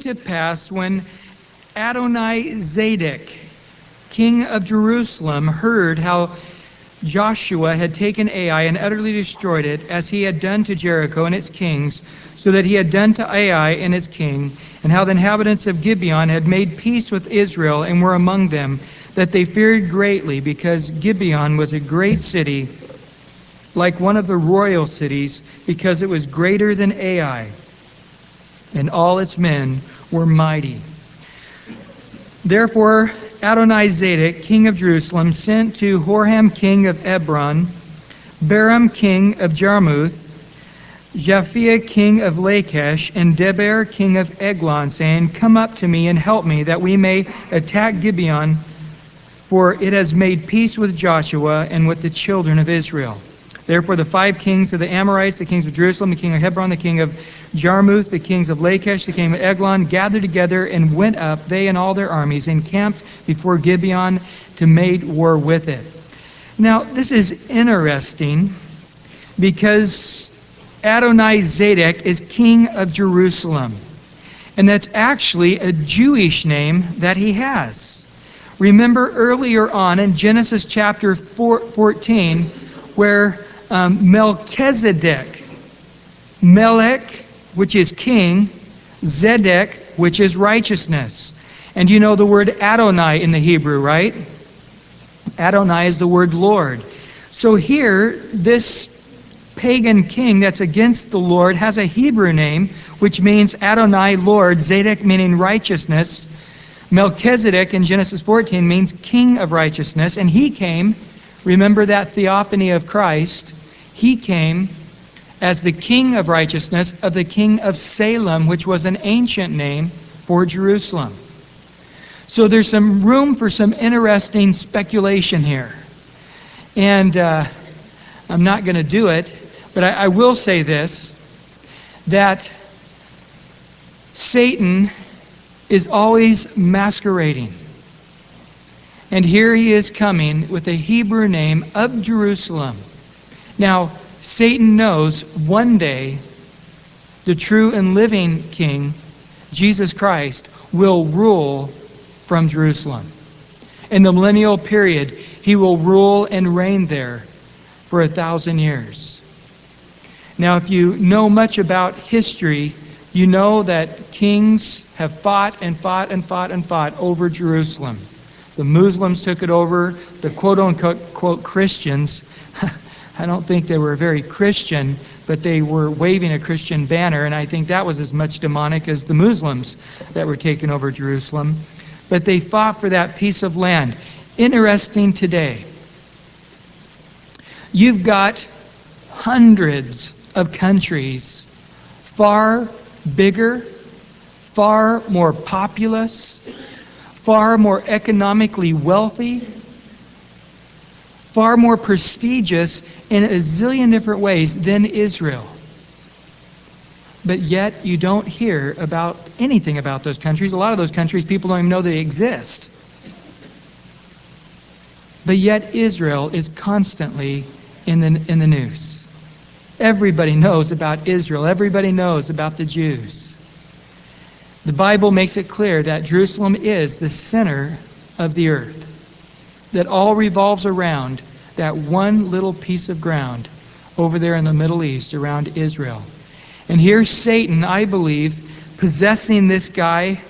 to pass when Adonai Zadok, king of Jerusalem, heard how Joshua had taken Ai and utterly destroyed it, as he had done to Jericho and its kings, so that he had done to Ai and its king, and how the inhabitants of Gibeon had made peace with Israel and were among them, that they feared greatly, because Gibeon was a great city, like one of the royal cities, because it was greater than Ai, and all its men were mighty. Therefore, Adonizedek, king of Jerusalem, sent to Horham, king of Hebron, Baram, king of Jarmuth, Japhia, king of Lachish, and Debir, king of Eglon, saying, Come up to me and help me, that we may attack Gibeon, for it has made peace with Joshua and with the children of Israel. Therefore, the five kings of the Amorites, the kings of Jerusalem, the king of Hebron, the king of Jarmuth, the kings of Lachish, the king of Eglon, gathered together and went up, they and all their armies, encamped before Gibeon to make war with it. Now, this is interesting because Adonai Zadok is king of Jerusalem. And that's actually a Jewish name that he has. Remember earlier on in Genesis chapter 14, where um, Melchizedek, Melech, which is king, Zedek, which is righteousness. And you know the word Adonai in the Hebrew, right? Adonai is the word Lord. So here, this pagan king that's against the Lord has a Hebrew name, which means Adonai, Lord, Zadok meaning righteousness. Melchizedek in Genesis 14 means king of righteousness, and he came, remember that theophany of Christ, he came as the king of righteousness of the king of Salem, which was an ancient name for Jerusalem. So there's some room for some interesting speculation here. And uh, I'm not going to do it, but I, I will say this that Satan is always masquerading. And here he is coming with a Hebrew name of Jerusalem. Now, Satan knows one day the true and living King, Jesus Christ, will rule from Jerusalem. In the millennial period, he will rule and reign there for a thousand years. Now, if you know much about history, you know that kings have fought and fought and fought and fought over Jerusalem. The Muslims took it over, the quote unquote Christians I don't think they were very Christian, but they were waving a Christian banner, and I think that was as much demonic as the Muslims that were taking over Jerusalem. But they fought for that piece of land. Interesting today. You've got hundreds of countries far bigger, far more populous, far more economically wealthy, far more prestigious in a zillion different ways than Israel. But yet, you don't hear about anything about those countries. A lot of those countries, people don't even know they exist. But yet, Israel is constantly in the, in the news. Everybody knows about Israel, everybody knows about the Jews. The Bible makes it clear that Jerusalem is the center of the earth that all revolves around that one little piece of ground over there in the Middle East around Israel. And here's Satan, I believe, possessing this guy,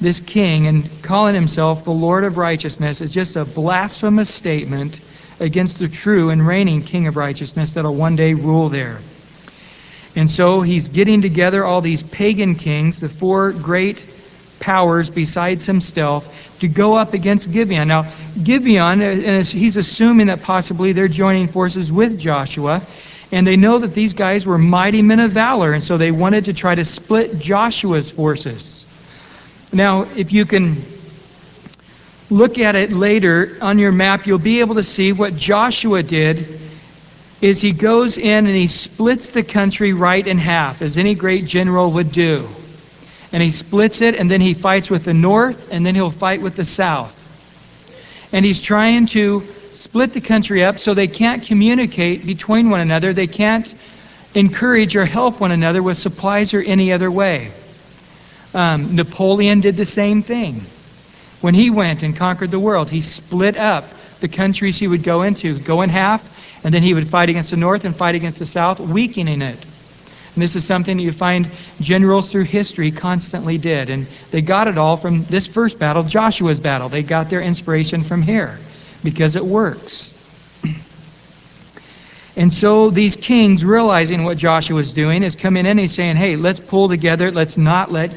this king, and calling himself the Lord of righteousness is just a blasphemous statement against the true and reigning king of righteousness that'll one day rule there. And so he's getting together all these pagan kings, the four great powers besides himself to go up against Gibeon. Now, Gibeon, uh, he's assuming that possibly they're joining forces with Joshua, and they know that these guys were mighty men of valor, and so they wanted to try to split Joshua's forces. Now, if you can look at it later on your map, you'll be able to see what Joshua did is he goes in and he splits the country right in half, as any great general would do and he splits it, and then he fights with the north, and then he'll fight with the south. And he's trying to split the country up so they can't communicate between one another. They can't encourage or help one another with supplies or any other way. Um, Napoleon did the same thing. When he went and conquered the world, he split up the countries he would go into, go in half, and then he would fight against the north and fight against the south, weakening it. And this is something that you find generals through history constantly did. And they got it all from this first battle, Joshua's battle. They got their inspiration from here because it works. And so these kings, realizing what Joshua is doing, is coming in and he's saying, hey, let's pull together. Let's not let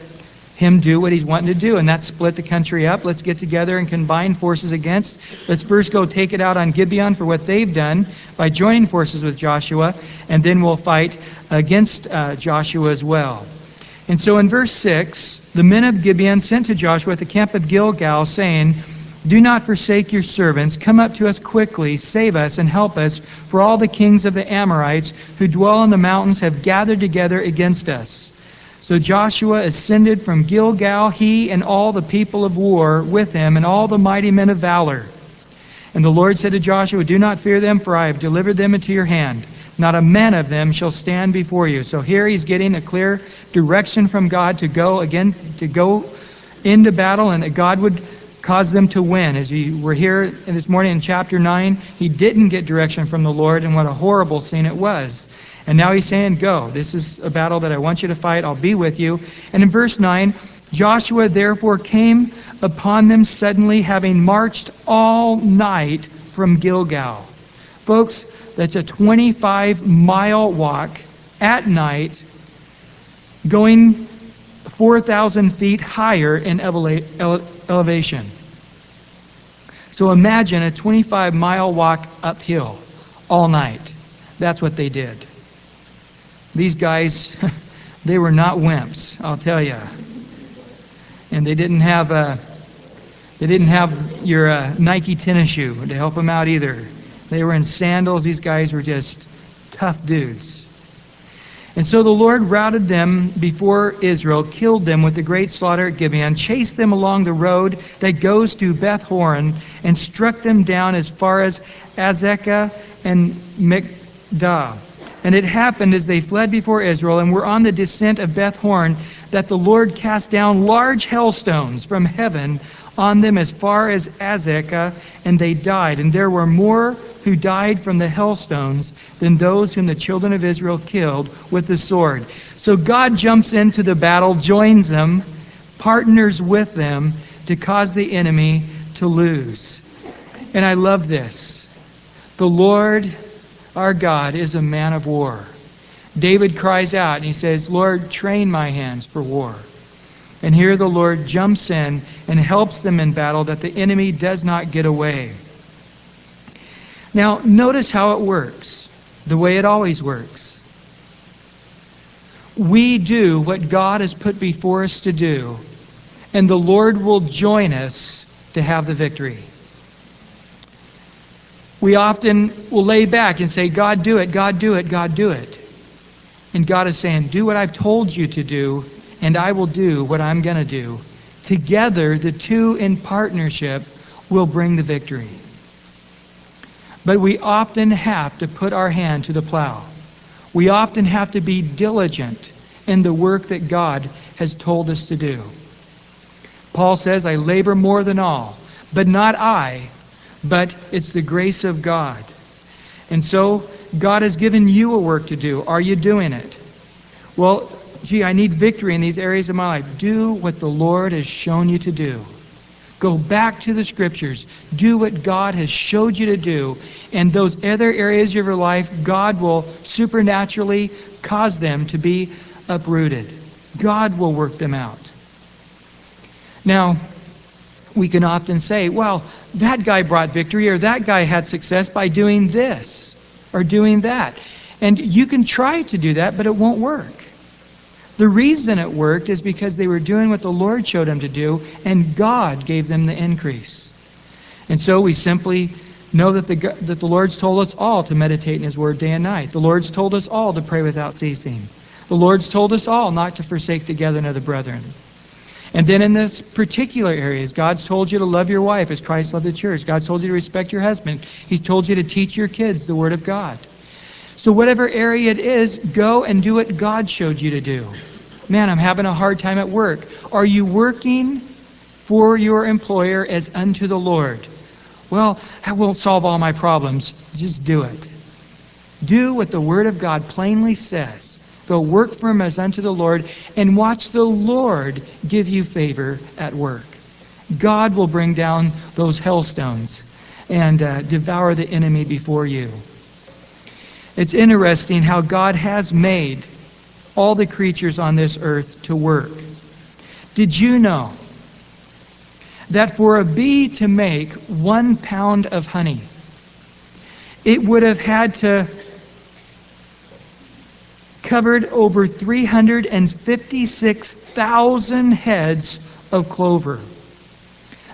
him do what he's wanting to do, and that's split the country up. Let's get together and combine forces against. Let's first go take it out on Gibeon for what they've done by joining forces with Joshua, and then we'll fight against uh, Joshua as well. And so in verse 6, the men of Gibeon sent to Joshua at the camp of Gilgal, saying, Do not forsake your servants. Come up to us quickly, save us, and help us, for all the kings of the Amorites who dwell in the mountains have gathered together against us. So Joshua ascended from Gilgal, he and all the people of war with him, and all the mighty men of valor. And the Lord said to Joshua, Do not fear them, for I have delivered them into your hand. Not a man of them shall stand before you. So here he's getting a clear direction from God to go again, to go into battle, and that God would cause them to win. As we were here this morning in chapter 9, he didn't get direction from the Lord, and what a horrible scene it was. And now he's saying, Go. This is a battle that I want you to fight. I'll be with you. And in verse 9, Joshua therefore came upon them suddenly, having marched all night from Gilgal. Folks, that's a 25 mile walk at night, going 4,000 feet higher in elevation. So imagine a 25 mile walk uphill all night. That's what they did. These guys, they were not wimps, I'll tell you. And they didn't have a, uh, they didn't have your uh, Nike tennis shoe to help them out either. They were in sandals. These guys were just tough dudes. And so the Lord routed them before Israel, killed them with a great slaughter at Gibeon, chased them along the road that goes to Beth Horon, and struck them down as far as Azekah and Makkedah. And it happened as they fled before Israel and were on the descent of Beth Horon that the Lord cast down large hailstones from heaven on them as far as Azekah, and they died. And there were more who died from the hailstones than those whom the children of Israel killed with the sword. So God jumps into the battle, joins them, partners with them to cause the enemy to lose. And I love this. The Lord our God is a man of war. David cries out and he says, Lord, train my hands for war. And here the Lord jumps in and helps them in battle that the enemy does not get away. Now, notice how it works, the way it always works. We do what God has put before us to do, and the Lord will join us to have the victory we often will lay back and say, God, do it, God, do it, God, do it. And God is saying, Do what I've told you to do, and I will do what I'm going to do. Together, the two in partnership will bring the victory. But we often have to put our hand to the plow. We often have to be diligent in the work that God has told us to do. Paul says, I labor more than all, but not I, but it's the grace of God. And so, God has given you a work to do. Are you doing it? Well, gee, I need victory in these areas of my life. Do what the Lord has shown you to do. Go back to the scriptures. Do what God has showed you to do. And those other areas of your life, God will supernaturally cause them to be uprooted. God will work them out. Now, we can often say, well, that guy brought victory or that guy had success by doing this or doing that. And you can try to do that, but it won't work. The reason it worked is because they were doing what the Lord showed them to do, and God gave them the increase. And so we simply know that the, that the Lord's told us all to meditate in His Word day and night. The Lord's told us all to pray without ceasing. The Lord's told us all not to forsake the gathering of the brethren. And then in this particular areas, God's told you to love your wife as Christ loved the church. God's told you to respect your husband. He's told you to teach your kids the Word of God. So whatever area it is, go and do what God showed you to do. Man, I'm having a hard time at work. Are you working for your employer as unto the Lord? Well, that won't solve all my problems. Just do it. Do what the Word of God plainly says. Go work for him as unto the Lord, and watch the Lord give you favor at work. God will bring down those hailstones and uh, devour the enemy before you. It's interesting how God has made all the creatures on this earth to work. Did you know that for a bee to make one pound of honey, it would have had to covered over 356,000 heads of clover.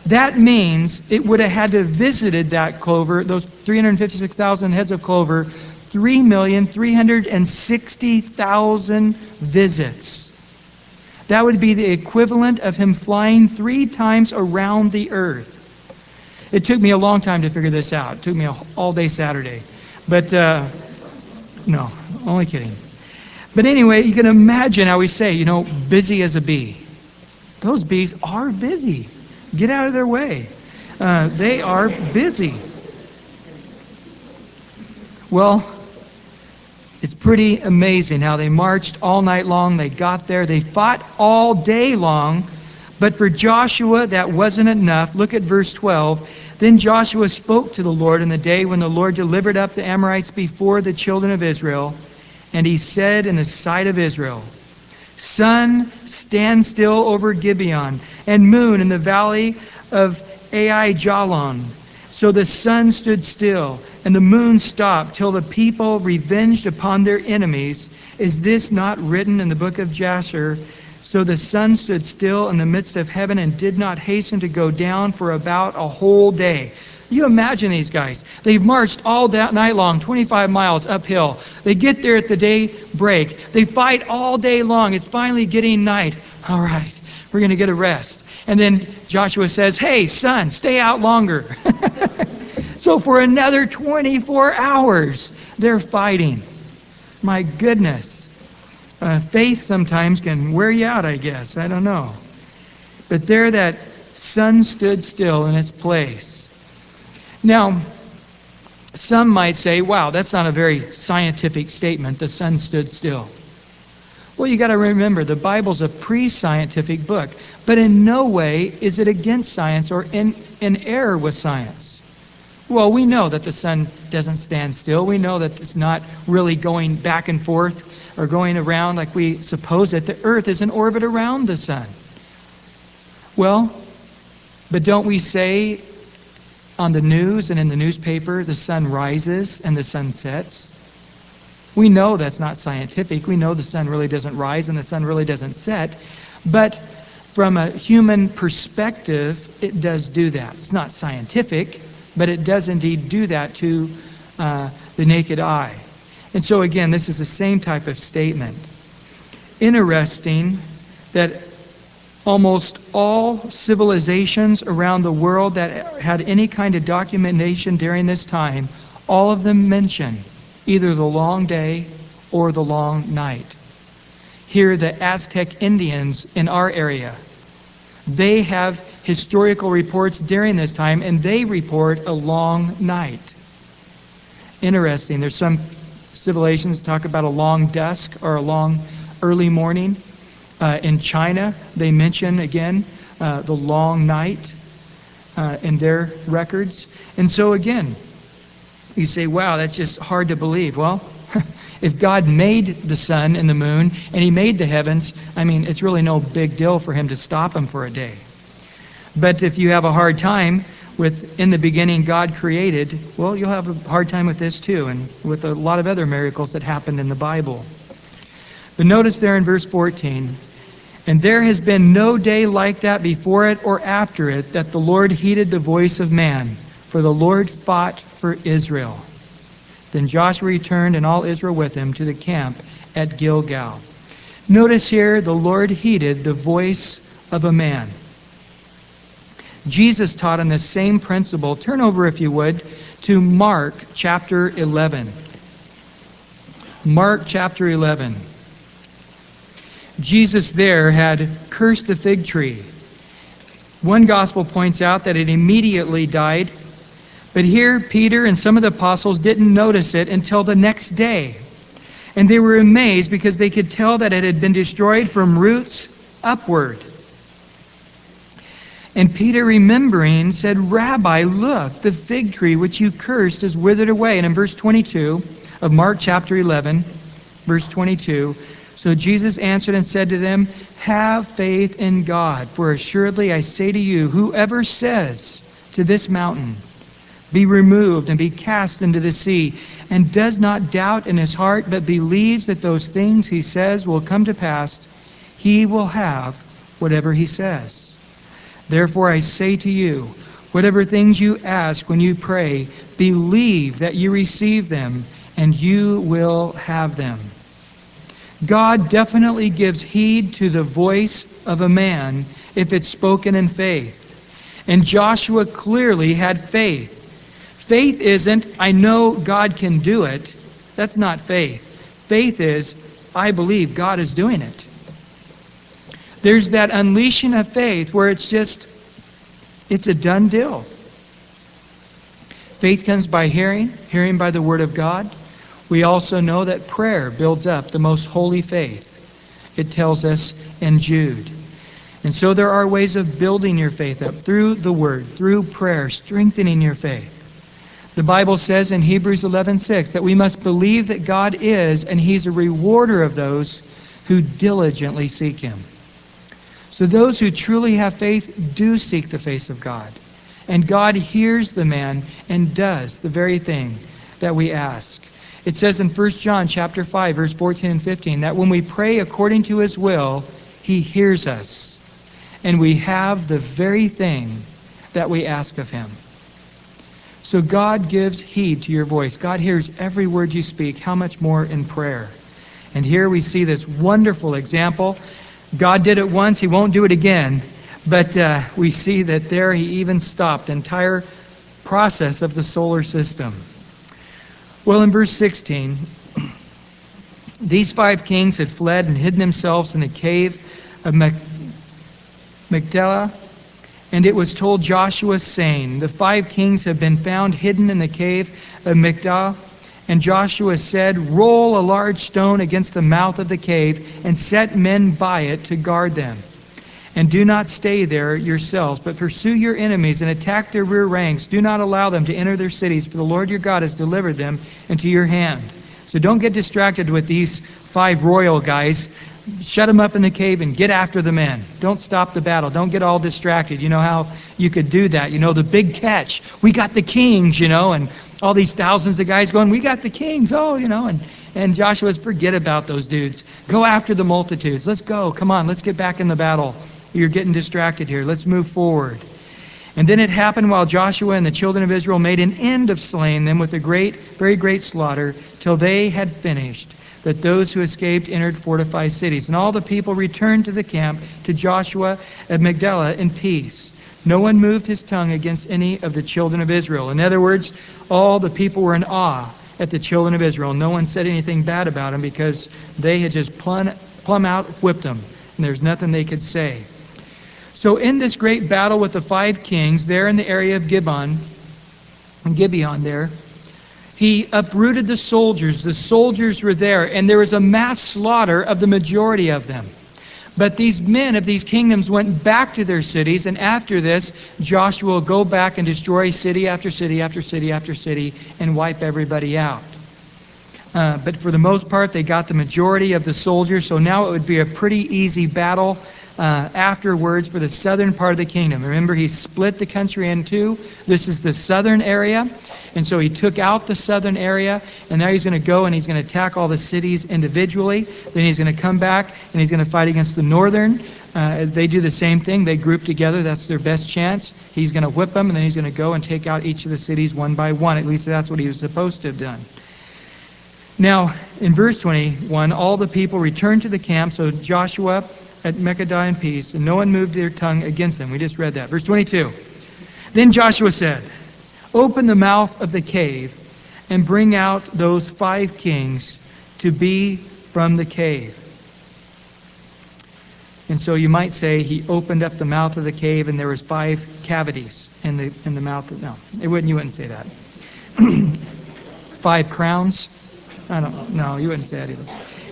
That means it would have had to have visited that clover, those 356,000 heads of clover, 3,360,000 visits. That would be the equivalent of him flying three times around the earth. It took me a long time to figure this out. It took me all day Saturday. But, uh, no, only kidding. But anyway, you can imagine how we say, you know, busy as a bee. Those bees are busy. Get out of their way. Uh, they are busy. Well, it's pretty amazing how they marched all night long. They got there. They fought all day long. But for Joshua, that wasn't enough. Look at verse 12. Then Joshua spoke to the Lord in the day when the Lord delivered up the Amorites before the children of Israel. And he said in the sight of Israel, Sun, stand still over Gibeon, and moon in the valley of Aijalon. So the sun stood still, and the moon stopped, till the people revenged upon their enemies. Is this not written in the book of Jasher? So the sun stood still in the midst of heaven and did not hasten to go down for about a whole day. You imagine these guys. They've marched all that night long, 25 miles uphill. They get there at the day break. They fight all day long. It's finally getting night. All right, we're going to get a rest. And then Joshua says, Hey, son, stay out longer. so for another 24 hours, they're fighting. My goodness. Uh, faith sometimes can wear you out, I guess. I don't know. But there, that sun stood still in its place. Now, some might say, wow, that's not a very scientific statement. The sun stood still. Well, you got to remember, the Bible's a pre scientific book, but in no way is it against science or in, in error with science. Well, we know that the sun doesn't stand still. We know that it's not really going back and forth or going around like we suppose it. The earth is in orbit around the sun. Well, but don't we say on the news and in the newspaper, the sun rises and the sun sets. We know that's not scientific. We know the sun really doesn't rise and the sun really doesn't set. But from a human perspective, it does do that. It's not scientific, but it does indeed do that to uh, the naked eye. And so, again, this is the same type of statement. Interesting that almost all civilizations around the world that had any kind of documentation during this time, all of them mention either the long day or the long night. Here, the Aztec Indians in our area, they have historical reports during this time, and they report a long night. Interesting. There's some civilizations talk about a long dusk or a long early morning. Uh, in China, they mention again uh, the long night uh, in their records. And so, again, you say, wow, that's just hard to believe. Well, if God made the sun and the moon and He made the heavens, I mean, it's really no big deal for Him to stop them for a day. But if you have a hard time with in the beginning God created, well, you'll have a hard time with this too, and with a lot of other miracles that happened in the Bible. But notice there in verse 14, and there has been no day like that before it or after it that the Lord heeded the voice of man, for the Lord fought for Israel. Then Joshua returned and all Israel with him to the camp at Gilgal. Notice here the Lord heeded the voice of a man. Jesus taught on this same principle. Turn over, if you would, to Mark chapter 11. Mark chapter 11. Jesus there had cursed the fig tree. One gospel points out that it immediately died, but here Peter and some of the apostles didn't notice it until the next day. And they were amazed because they could tell that it had been destroyed from roots upward. And Peter, remembering, said, Rabbi, look, the fig tree which you cursed is withered away. And in verse 22 of Mark chapter 11, verse 22, so Jesus answered and said to them, Have faith in God, for assuredly I say to you, whoever says to this mountain, Be removed and be cast into the sea, and does not doubt in his heart, but believes that those things he says will come to pass, he will have whatever he says. Therefore I say to you, whatever things you ask when you pray, believe that you receive them, and you will have them. God definitely gives heed to the voice of a man if it's spoken in faith. And Joshua clearly had faith. Faith isn't, I know God can do it. That's not faith. Faith is, I believe God is doing it. There's that unleashing of faith where it's just, it's a done deal. Faith comes by hearing, hearing by the Word of God. We also know that prayer builds up the most holy faith. It tells us in Jude. And so there are ways of building your faith up through the Word, through prayer, strengthening your faith. The Bible says in Hebrews 11:6 that we must believe that God is and he's a rewarder of those who diligently seek him. So those who truly have faith do seek the face of God. And God hears the man and does the very thing that we ask. It says in 1 John chapter 5 verse 14 and 15 that when we pray according to his will, he hears us. And we have the very thing that we ask of him. So God gives heed to your voice. God hears every word you speak. How much more in prayer? And here we see this wonderful example God did it once, He won't do it again. But uh, we see that there He even stopped the entire process of the solar system. Well, in verse 16, these five kings had fled and hidden themselves in the cave of Machpelah. And it was told Joshua, saying, The five kings have been found hidden in the cave of Machpelah. And Joshua said, Roll a large stone against the mouth of the cave, and set men by it to guard them. And do not stay there yourselves, but pursue your enemies and attack their rear ranks. Do not allow them to enter their cities, for the Lord your God has delivered them into your hand. So don't get distracted with these five royal guys. Shut them up in the cave and get after the men. Don't stop the battle. Don't get all distracted. You know how you could do that. You know, the big catch. We got the kings, you know, and all these thousands of guys going, We got the kings, oh, you know, and, and Joshua's forget about those dudes. Go after the multitudes. Let's go. Come on, let's get back in the battle. You're getting distracted here. Let's move forward. And then it happened while Joshua and the children of Israel made an end of slaying them with a great, very great slaughter, till they had finished, that those who escaped entered fortified cities. And all the people returned to the camp to Joshua at Makkedah in peace. No one moved his tongue against any of the children of Israel. In other words, all the people were in awe at the children of Israel. No one said anything bad about them because they had just plumb, plumb out whipped them, and there's nothing they could say. So, in this great battle with the five kings there in the area of Gibeon, Gibeon there, he uprooted the soldiers. The soldiers were there, and there was a mass slaughter of the majority of them. But these men of these kingdoms went back to their cities, and after this, Joshua will go back and destroy city after city after city after city and wipe everybody out. Uh, but for the most part, they got the majority of the soldiers, so now it would be a pretty easy battle uh, afterwards for the southern part of the kingdom. Remember, he split the country in two. This is the southern area, and so he took out the southern area, and now he's going to go and he's going to attack all the cities individually. Then he's going to come back and he's going to fight against the northern. Uh, they do the same thing. They group together. That's their best chance. He's going to whip them, and then he's going to go and take out each of the cities one by one. At least that's what he was supposed to have done. Now, in verse 21, all the people returned to the camp, so Joshua at Makkedah in peace, and no one moved their tongue against them. We just read that. Verse 22. Then Joshua said, Open the mouth of the cave and bring out those five kings to be from the cave. And so you might say he opened up the mouth of the cave and there was five cavities in the in the mouth of no. It wouldn't you wouldn't say that. five crowns? I don't no, you wouldn't say that either.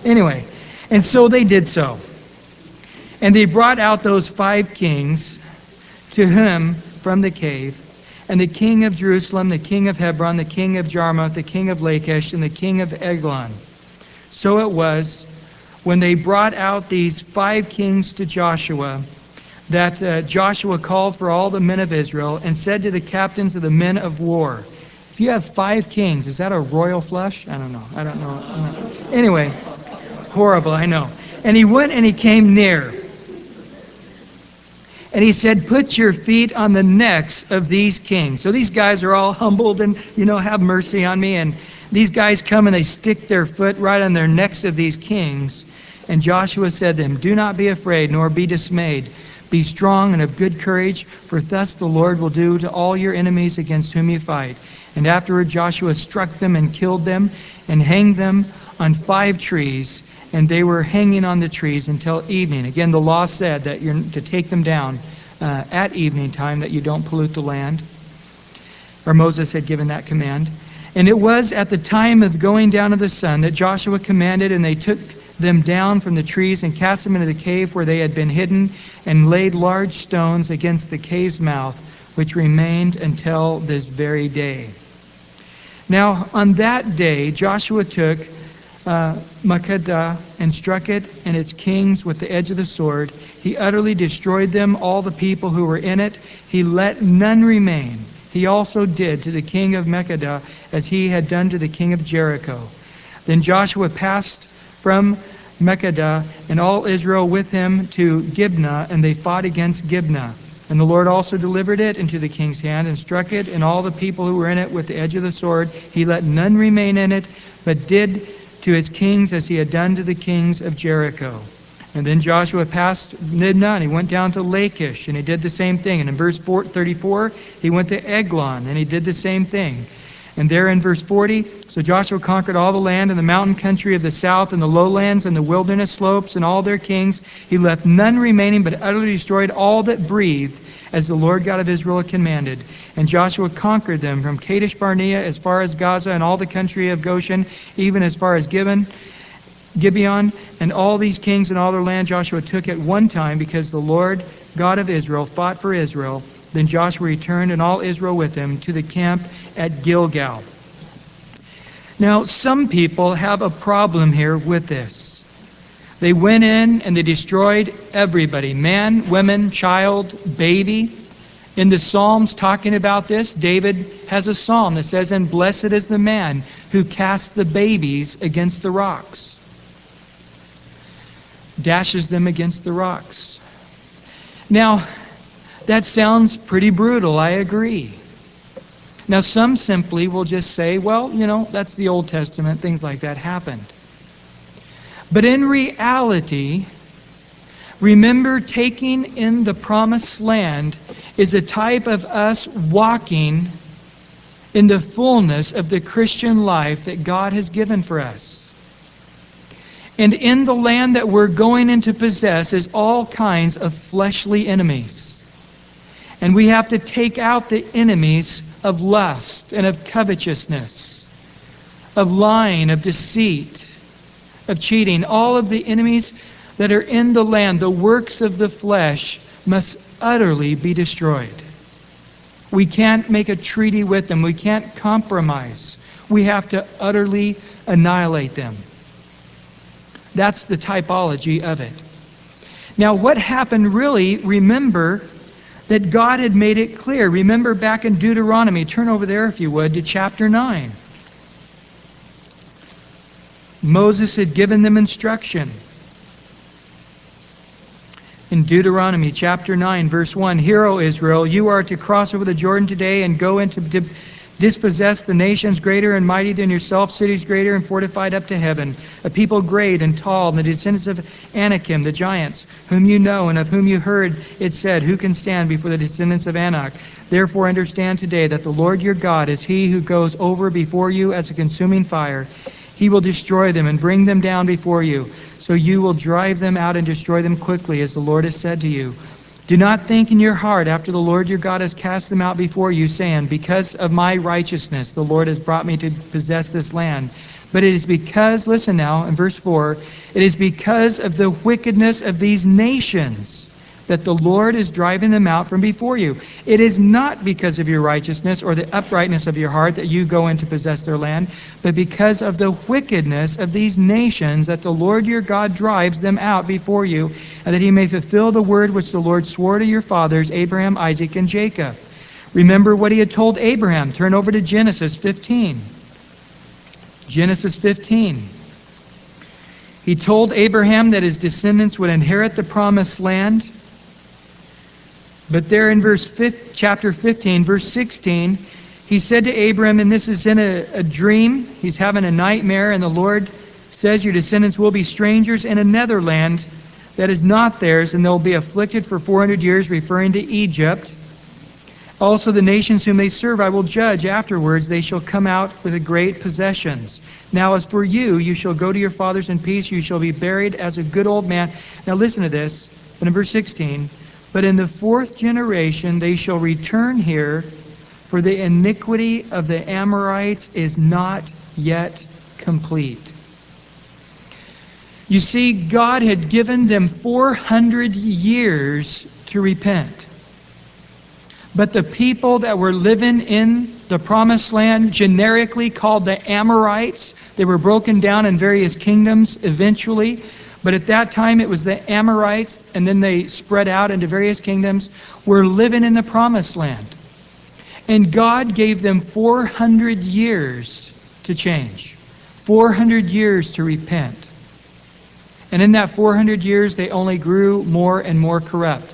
Anyway, and so they did so. And they brought out those five kings to him from the cave, and the king of Jerusalem, the king of Hebron, the king of Jarmuth, the king of Lachish, and the king of Eglon. So it was when they brought out these five kings to Joshua that uh, Joshua called for all the men of Israel and said to the captains of the men of war, If you have five kings, is that a royal flush? I don't know. I don't know. I don't know. Anyway, horrible, I know. And he went and he came near. And he said, Put your feet on the necks of these kings. So these guys are all humbled and, you know, have mercy on me. And these guys come and they stick their foot right on their necks of these kings. And Joshua said to them, Do not be afraid, nor be dismayed. Be strong and of good courage, for thus the Lord will do to all your enemies against whom you fight. And afterward Joshua struck them and killed them and hanged them on five trees and they were hanging on the trees until evening. Again, the law said that you're to take them down uh, at evening time, that you don't pollute the land. Or Moses had given that command. And it was at the time of the going down of the sun that Joshua commanded, and they took them down from the trees and cast them into the cave where they had been hidden, and laid large stones against the cave's mouth, which remained until this very day. Now, on that day, Joshua took uh, Makkedah and struck it and its kings with the edge of the sword. He utterly destroyed them, all the people who were in it. He let none remain. He also did to the king of Makkedah as he had done to the king of Jericho. Then Joshua passed from Makkedah and all Israel with him to Gibeah, and they fought against Gibeah. And the Lord also delivered it into the king's hand, and struck it, and all the people who were in it with the edge of the sword. He let none remain in it, but did to its kings as he had done to the kings of Jericho. And then Joshua passed Libnah and he went down to Lachish and he did the same thing. And in verse 34, he went to Eglon and he did the same thing. And there in verse 40, so Joshua conquered all the land and the mountain country of the south and the lowlands and the wilderness slopes and all their kings. He left none remaining, but utterly destroyed all that breathed, as the Lord God of Israel commanded. And Joshua conquered them from Kadesh Barnea as far as Gaza and all the country of Goshen, even as far as Gibeon. Gibeon and all these kings and all their land Joshua took at one time because the Lord God of Israel fought for Israel then Joshua returned and all Israel with him to the camp at Gilgal. Now, some people have a problem here with this. They went in and they destroyed everybody man, women, child, baby. In the Psalms talking about this, David has a psalm that says, And blessed is the man who casts the babies against the rocks, dashes them against the rocks. Now, that sounds pretty brutal, I agree. Now, some simply will just say, well, you know, that's the Old Testament, things like that happened. But in reality, remember taking in the promised land is a type of us walking in the fullness of the Christian life that God has given for us. And in the land that we're going in to possess is all kinds of fleshly enemies. And we have to take out the enemies of lust and of covetousness, of lying, of deceit, of cheating. All of the enemies that are in the land, the works of the flesh, must utterly be destroyed. We can't make a treaty with them. We can't compromise. We have to utterly annihilate them. That's the typology of it. Now, what happened really, remember, that God had made it clear. Remember back in Deuteronomy, turn over there if you would, to chapter 9. Moses had given them instruction. In Deuteronomy chapter 9, verse 1 Hear, O Israel, you are to cross over the Jordan today and go into dispossess the nations greater and mighty than yourself, cities greater and fortified up to heaven, a people great and tall, and the descendants of Anakim, the giants, whom you know and of whom you heard it said, Who can stand before the descendants of Anak? Therefore understand today that the Lord your God is he who goes over before you as a consuming fire. He will destroy them and bring them down before you So you will drive them out and destroy them quickly, as the Lord has said to you. Do not think in your heart after the Lord your God has cast them out before you, saying, Because of my righteousness the Lord has brought me to possess this land. But it is because, listen now, in verse 4, it is because of the wickedness of these nations that the Lord is driving them out from before you. It is not because of your righteousness or the uprightness of your heart that you go in to possess their land, but because of the wickedness of these nations that the Lord your God drives them out before you, and that he may fulfill the word which the Lord swore to your fathers, Abraham, Isaac, and Jacob. Remember what he had told Abraham. Turn over to Genesis 15. Genesis 15. He told Abraham that his descendants would inherit the promised land. But there in verse 5, chapter 15, verse 16, he said to Abram, and this is in a, a dream, he's having a nightmare, and the Lord says, Your descendants will be strangers in another land that is not theirs, and they'll be afflicted for 400 years, referring to Egypt. Also, the nations whom they serve I will judge afterwards. They shall come out with great possessions. Now, as for you, you shall go to your fathers in peace. You shall be buried as a good old man. Now, listen to this. But in verse 16, but in the fourth generation they shall return here, for the iniquity of the Amorites is not yet complete. You see, God had given them 400 years to repent. But the people that were living in the promised land, generically called the Amorites, they were broken down in various kingdoms eventually. But at that time it was the Amorites, and then they spread out into various kingdoms, were living in the promised land. And God gave them 400 years to change, 400 years to repent. And in that 400 years, they only grew more and more corrupt.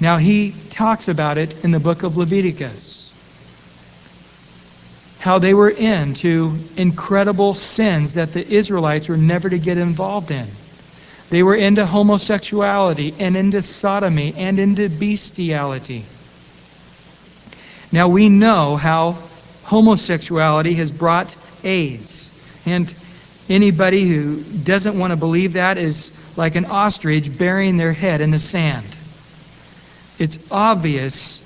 Now, he talks about it in the book of Leviticus. How they were into incredible sins that the Israelites were never to get involved in. They were into homosexuality and into sodomy and into bestiality. Now we know how homosexuality has brought AIDS. And anybody who doesn't want to believe that is like an ostrich burying their head in the sand it's obvious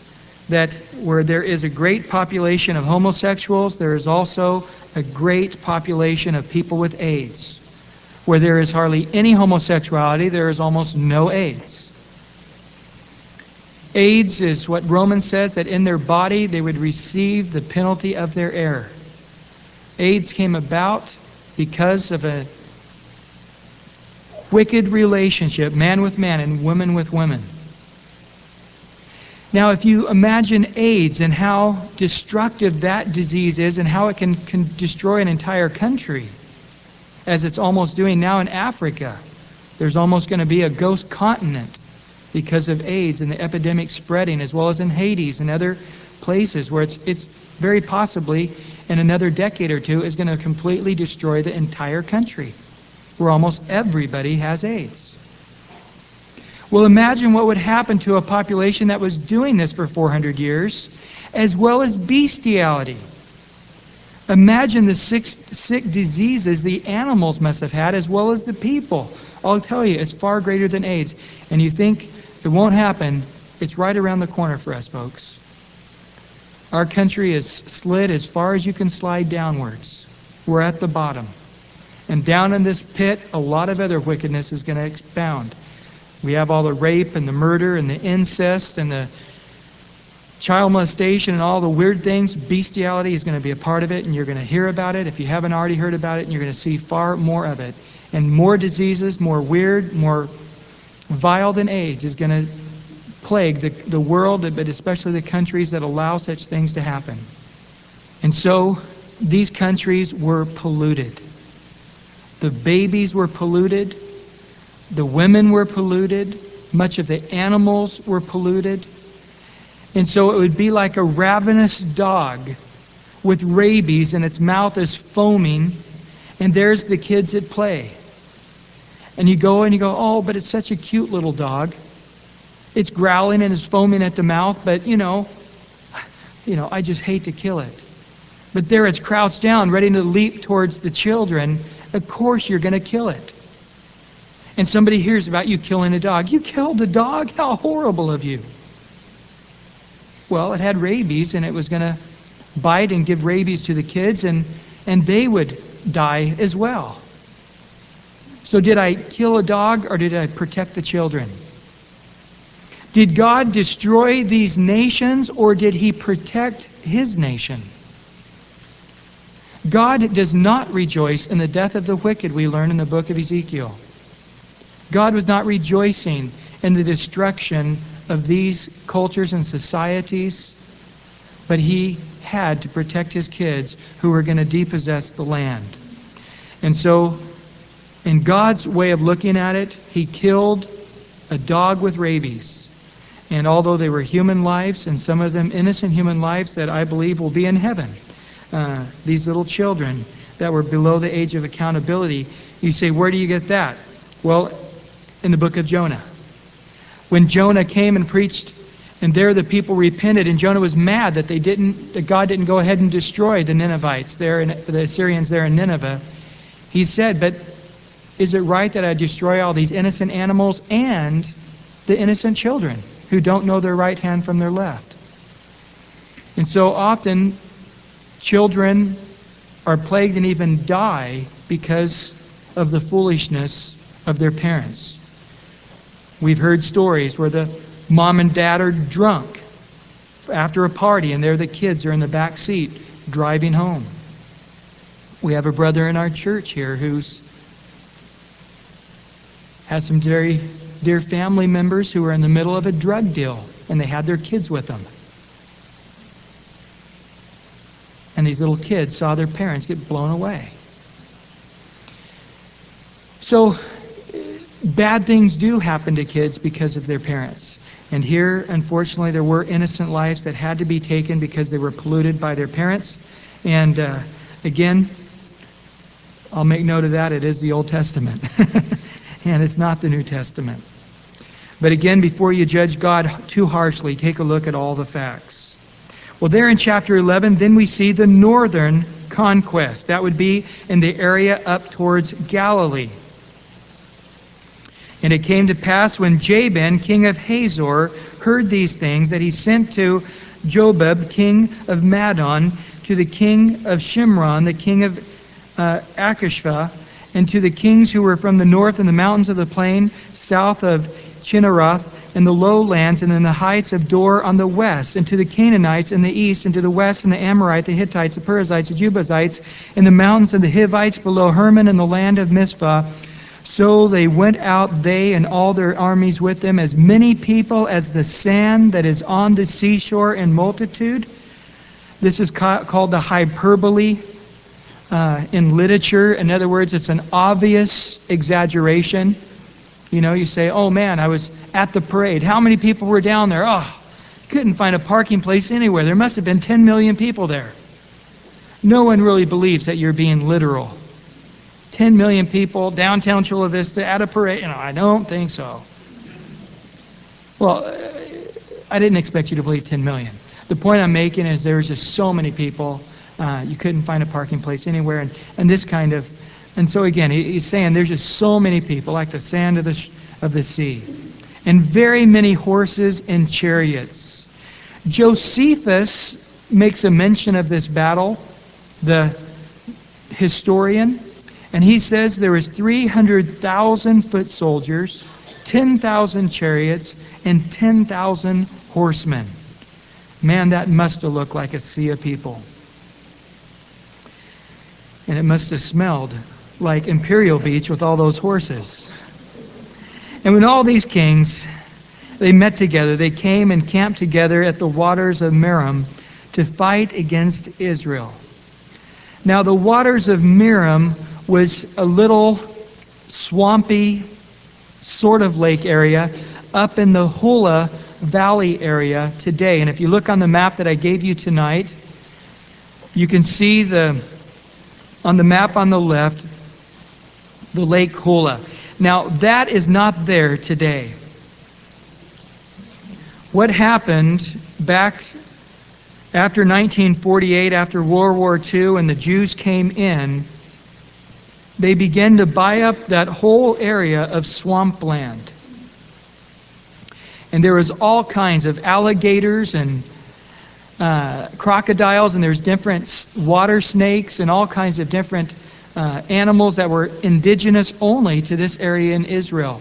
that where there is a great population of homosexuals, there is also a great population of people with AIDS. Where there is hardly any homosexuality, there is almost no AIDS. AIDS is what Romans says that in their body they would receive the penalty of their error. AIDS came about because of a wicked relationship, man with man and woman with women. Now, if you imagine AIDS and how destructive that disease is and how it can, can destroy an entire country, as it's almost doing now in Africa, there's almost going to be a ghost continent because of AIDS and the epidemic spreading, as well as in Haiti and other places where it's, it's very possibly in another decade or two is going to completely destroy the entire country, where almost everybody has AIDS. Well, imagine what would happen to a population that was doing this for 400 years, as well as bestiality. Imagine the sick, sick diseases the animals must have had, as well as the people. I'll tell you, it's far greater than AIDS. And you think it won't happen, it's right around the corner for us, folks. Our country is slid as far as you can slide downwards. We're at the bottom. And down in this pit, a lot of other wickedness is going to expound. We have all the rape and the murder and the incest and the child molestation and all the weird things. Bestiality is going to be a part of it, and you're going to hear about it if you haven't already heard about it, and you're going to see far more of it. And more diseases, more weird, more vile than AIDS is going to plague the, the world, but especially the countries that allow such things to happen. And so these countries were polluted. The babies were polluted. The women were polluted. Much of the animals were polluted. And so it would be like a ravenous dog with rabies and its mouth is foaming, and there's the kids at play. And you go and you go, oh, but it's such a cute little dog. It's growling and it's foaming at the mouth, but you know, you know, I just hate to kill it. But there it's crouched down, ready to leap towards the children. Of course you're going to kill it. and somebody hears about you killing a dog. You killed a dog? How horrible of you. Well, it had rabies and it was going to bite and give rabies to the kids, and, and they would die as well. So, did I kill a dog or did I protect the children? Did God destroy these nations or did he protect his nation? God does not rejoice in the death of the wicked, we learn in the book of Ezekiel. God was not rejoicing in the destruction of these cultures and societies, but he had to protect his kids who were going to depossess the land. And so, in God's way of looking at it, he killed a dog with rabies. And although they were human lives, and some of them innocent human lives that I believe will be in heaven, uh, these little children that were below the age of accountability, you say, where do you get that? Well, in the book of Jonah. When Jonah came and preached, and there the people repented, and Jonah was mad that they didn't, that God didn't go ahead and destroy the Ninevites there, in, the Assyrians there in Nineveh. He said, "But is it right that I destroy all these innocent animals and the innocent children who don't know their right hand from their left?" And so often, children are plagued and even die because of the foolishness of their parents. We've heard stories where the mom and dad are drunk after a party and there the kids are in the back seat driving home. We have a brother in our church here who's had some very dear family members who were in the middle of a drug deal and they had their kids with them. And these little kids saw their parents get blown away. So bad things do happen to kids because of their parents. And here, unfortunately, there were innocent lives that had to be taken because they were polluted by their parents. And uh, again, I'll make note of that. It is the Old Testament, and it's not the New Testament. But again, before you judge God too harshly, take a look at all the facts. Well, there in chapter 11, then we see the northern conquest. That would be in the area up towards Galilee. And it came to pass when Jabin, king of Hazor, heard these things, that he sent to Jobab, king of Madon, to the king of Shimron, the king of uh, Achshaph, and to the kings who were from the north and the mountains of the plain, south of Chinneroth, and the lowlands, and in the heights of Dor on the west, and to the Canaanites in the east, and to the west, and the Amorites, the Hittites, the Perizzites, the Jebusites, in the mountains of the Hivites below Hermon, in the land of Mizpah, so they went out, they and all their armies with them, as many people as the sand that is on the seashore in multitude. This is ca- called the hyperbole uh, in literature. In other words, it's an obvious exaggeration. You know, you say, oh man, I was at the parade. How many people were down there? Oh, couldn't find a parking place anywhere. There must have been 10 million people there. No one really believes that you're being literal. 10 million people, downtown Chula Vista, at a parade. You know, I don't think so. Well, uh, I didn't expect you to believe 10 million. The point I'm making is there was just so many people. Uh, you couldn't find a parking place anywhere, and, and this kind of. And so again, he, he's saying there's just so many people, like the sand of the of the sea, and very many horses and chariots. Josephus makes a mention of this battle. The historian and he says there was 300,000 foot soldiers, 10,000 chariots, and 10,000 horsemen. Man, that must have looked like a sea of people. And it must have smelled like Imperial Beach with all those horses. And when all these kings they met together, they came and camped together at the waters of Merom to fight against Israel. Now the waters of Merom was a little swampy sort of lake area up in the Hula Valley area today. And if you look on the map that I gave you tonight, you can see the on the map on the left the Lake Hula. Now that is not there today. What happened back after 1948, after World War II, and the Jews came in, they began to buy up that whole area of swampland. And there was all kinds of alligators and uh, crocodiles, and there's different water snakes and all kinds of different uh, animals that were indigenous only to this area in Israel.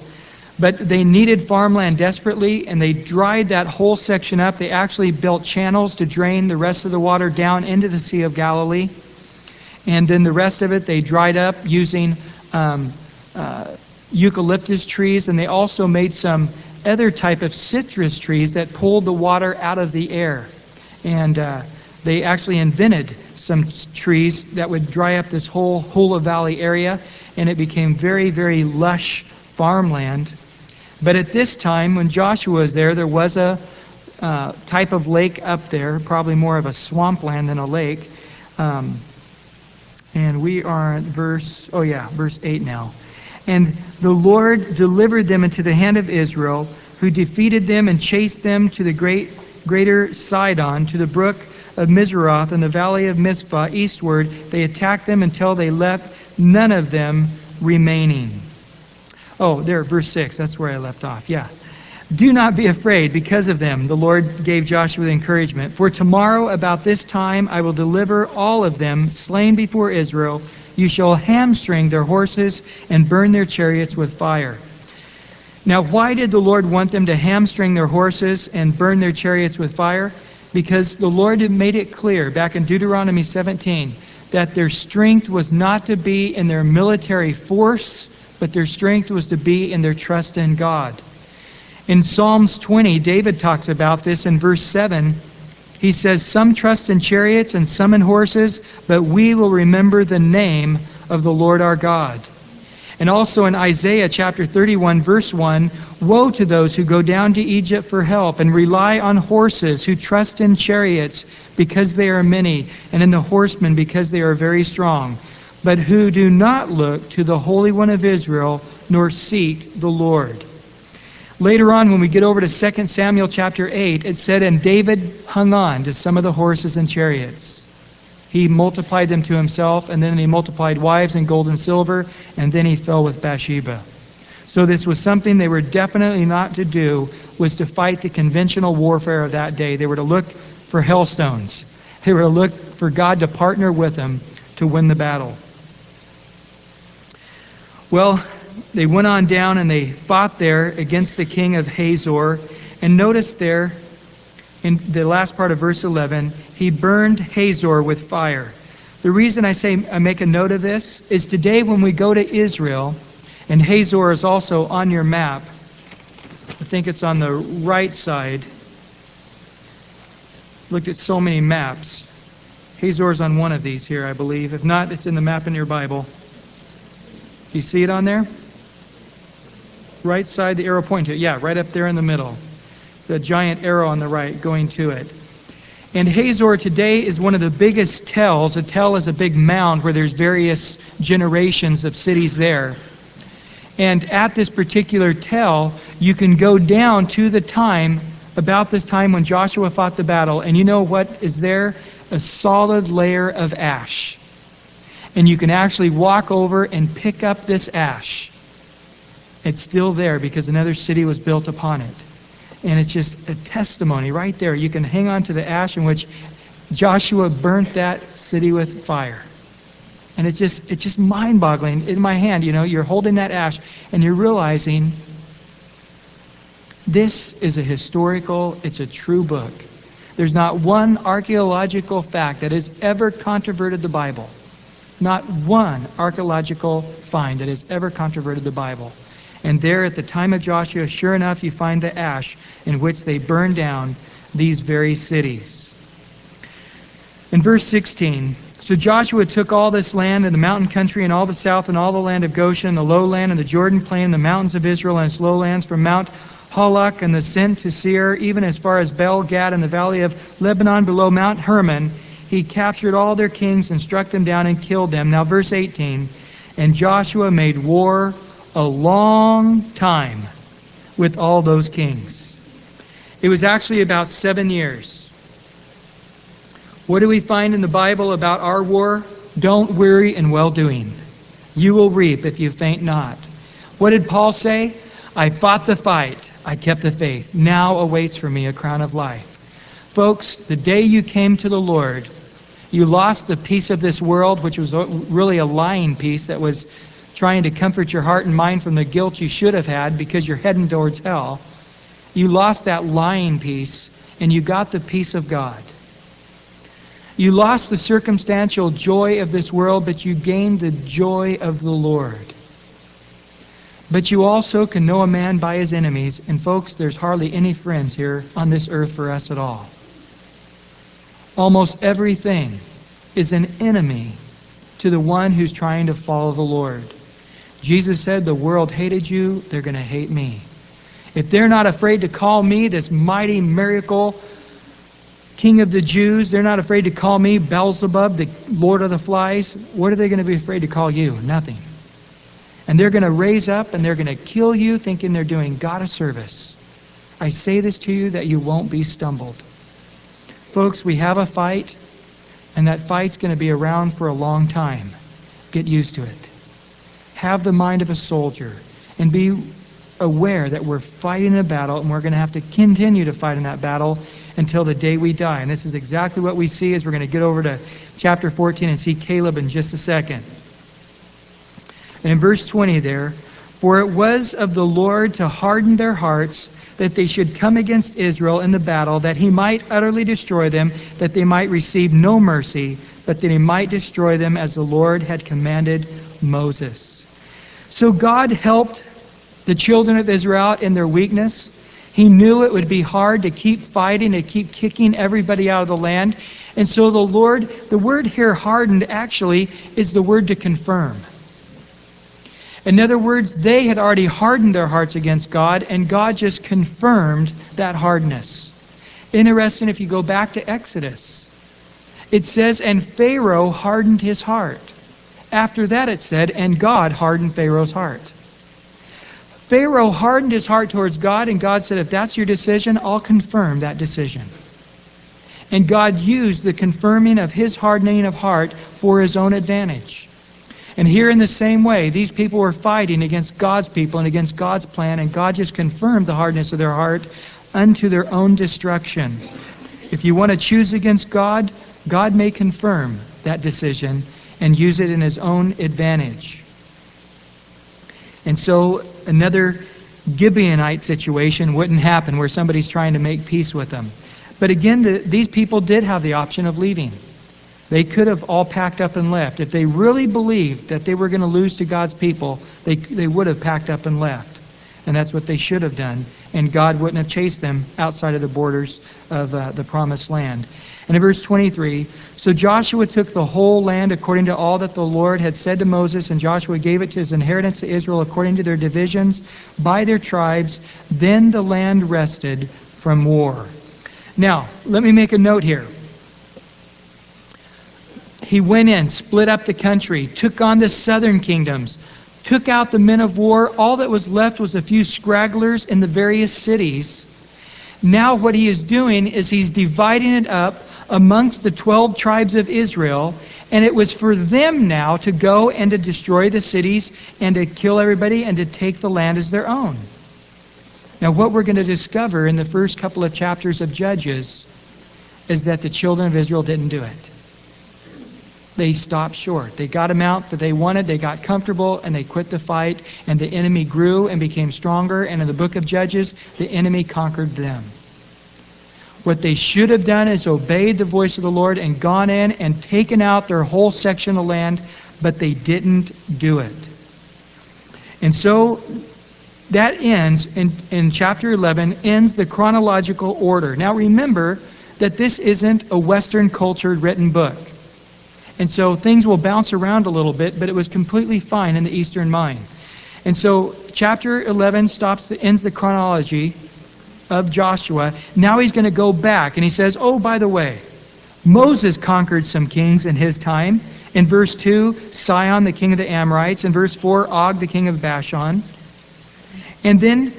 But they needed farmland desperately, and they dried that whole section up. They actually built channels to drain the rest of the water down into the Sea of Galilee. And then the rest of it they dried up using um, uh, eucalyptus trees, and they also made some other type of citrus trees that pulled the water out of the air. And uh, they actually invented some trees that would dry up this whole Hula Valley area, and it became very, very lush farmland. But at this time, when Joshua was there, there was a uh, type of lake up there, probably more of a swampland than a lake. Um, and we are at verse, oh yeah, verse 8 now. And the Lord delivered them into the hand of Israel, who defeated them and chased them to the great, greater Sidon, to the brook of Mizroth and the valley of Mizpah eastward. They attacked them until they left none of them remaining. Oh, there, verse 6. That's where I left off. Yeah. Do not be afraid because of them. The Lord gave Joshua the encouragement. For tomorrow, about this time, I will deliver all of them slain before Israel. You shall hamstring their horses and burn their chariots with fire. Now, why did the Lord want them to hamstring their horses and burn their chariots with fire? because the Lord had made it clear back in Deuteronomy 17 that their strength was not to be in their military force, but their strength was to be in their trust in God. In Psalms 20, David talks about this in verse 7. He says, Some trust in chariots and some in horses, but we will remember the name of the Lord our God. And also in Isaiah chapter 31, verse 1 Woe to those who go down to Egypt for help and rely on horses, who trust in chariots because they are many, and in the horsemen because they are very strong, but who do not look to the Holy One of Israel nor seek the Lord. Later on, when we get over to 2 Samuel chapter 8, it said, And David hung on to some of the horses and chariots. He multiplied them to himself, and then he multiplied wives and gold and silver, and then he fell with Bathsheba. So this was something they were definitely not to do, was to fight the conventional warfare of that day. They were to look for hailstones. They were to look for God to partner with them to win the battle. Well, they went on down and they fought there against the king of Hazor. And notice there in the last part of verse 11, he burned Hazor with fire. The reason I say I make a note of this is today when we go to Israel, and Hazor is also on your map. I think it's on the right side. Looked at so many maps. Hazor's on one of these here, I believe. If not, it's in the map in your Bible. Do you see it on there? Right side, the arrow pointing to. Yeah, right up there in the middle the giant arrow on the right going to it. And Hazor today is one of the biggest tells. A tell is a big mound where there's various generations of cities there. And at this particular tell, you can go down to the time, about this time when Joshua fought the battle, and you know what is there? A solid layer of ash. And you can actually walk over and pick up this ash. It's still there because another city was built upon it. And it's just a testimony right there. You can hang on to the ash in which Joshua burnt that city with fire. And it's just it's just mind-boggling. In my hand, you know, you're holding that ash and you're realizing this is a historical, it's a true book. There's not one archaeological fact that has ever controverted the Bible. Not one archaeological find that has ever controverted the Bible. And there, at the time of Joshua, sure enough, you find the ash in which they burned down these very cities. In verse 16, so Joshua took all this land and the mountain country and all the south and all the land of Goshen and the lowland and the Jordan plain, the mountains of Israel and its lowlands, from Mount Halak and the ascent to Seir, even as far as Baal Gad and the valley of Lebanon below Mount Hermon. He captured all their kings and struck them down and killed them. Now, verse 18, and Joshua made war a long time with all those kings. It was actually about seven years. What do we find in the Bible about our war? Don't weary in well doing. You will reap if you faint not. What did Paul say? I fought the fight. I kept the faith. Now awaits for me a crown of life. Folks, the day you came to the Lord, you lost the peace of this world, which was really a lying peace that was trying to comfort your heart and mind from the guilt you should have had because you're heading towards hell. You lost that lying peace and you got the peace of God. You lost the circumstantial joy of this world, but you gained the joy of the Lord. But you also can know a man by his enemies. And folks, there's hardly any friends here on this earth for us at all. Almost everything is an enemy to the one who's trying to follow the Lord. Jesus said, The world hated you, they're going to hate me. If they're not afraid to call me this mighty miracle king of the Jews, they're not afraid to call me Beelzebub, the Lord of the Flies, what are they going to be afraid to call you? Nothing. And they're going to raise up and they're going to kill you thinking they're doing God a service. I say this to you that you won't be stumbled. Folks, we have a fight, and that fight's going to be around for a long time. Get used to it. Have the mind of a soldier and be aware that we're fighting a battle and we're going to have to continue to fight in that battle until the day we die. And this is exactly what we see as we're going to get over to chapter 14 and see Caleb in just a second. And in verse 20 there, for it was of the Lord to harden their hearts that they should come against Israel in the battle, that he might utterly destroy them, that they might receive no mercy, but that he might destroy them as the Lord had commanded Moses. So God helped the children of Israel in their weakness. He knew it would be hard to keep fighting, to keep kicking everybody out of the land. And so the Lord, the word here hardened actually is the word to confirm. In other words, they had already hardened their hearts against God, and God just confirmed that hardness. Interesting if you go back to Exodus. It says, and Pharaoh hardened his heart. After that, it said, and God hardened Pharaoh's heart. Pharaoh hardened his heart towards God, and God said, If that's your decision, I'll confirm that decision. And God used the confirming of his hardening of heart for his own advantage. And here, in the same way, these people were fighting against God's people and against God's plan, and God just confirmed the hardness of their heart unto their own destruction. If you want to choose against God, God may confirm that decision and use it in his own advantage. And so another Gibeonite situation wouldn't happen where somebody's trying to make peace with them. But again, the, these people did have the option of leaving. They could have all packed up and left. If they really believed that they were going to lose to God's people, they, they would have packed up and left. And that's what they should have done. And God wouldn't have chased them outside of the borders of uh, the promised land. And in verse 23, so Joshua took the whole land according to all that the Lord had said to Moses, and Joshua gave it to his inheritance to Israel according to their divisions by their tribes. Then the land rested from war. Now, let me make a note here. He went in, split up the country, took on the southern kingdoms, took out the men of war. All that was left was a few scragglers in the various cities. Now, what he is doing is he's dividing it up amongst the 12 tribes of Israel, and it was for them now to go and to destroy the cities and to kill everybody and to take the land as their own. Now, what we're going to discover in the first couple of chapters of Judges is that the children of Israel didn't do it. They stopped short. They got them out that they wanted, they got comfortable, and they quit the fight, and the enemy grew and became stronger, and in the book of Judges, the enemy conquered them. What they should have done is obeyed the voice of the Lord and gone in and taken out their whole section of land, but they didn't do it. And so that ends in, in chapter 11, ends the chronological order. Now remember that this isn't a Western cultured written book. And so things will bounce around a little bit, but it was completely fine in the Eastern mind. And so chapter 11 stops the, ends the chronology of Joshua. Now he's going to go back and he says, Oh, by the way, Moses conquered some kings in his time. In verse 2, Sihon, the king of the Amorites. In verse 4, Og, the king of Bashan. And then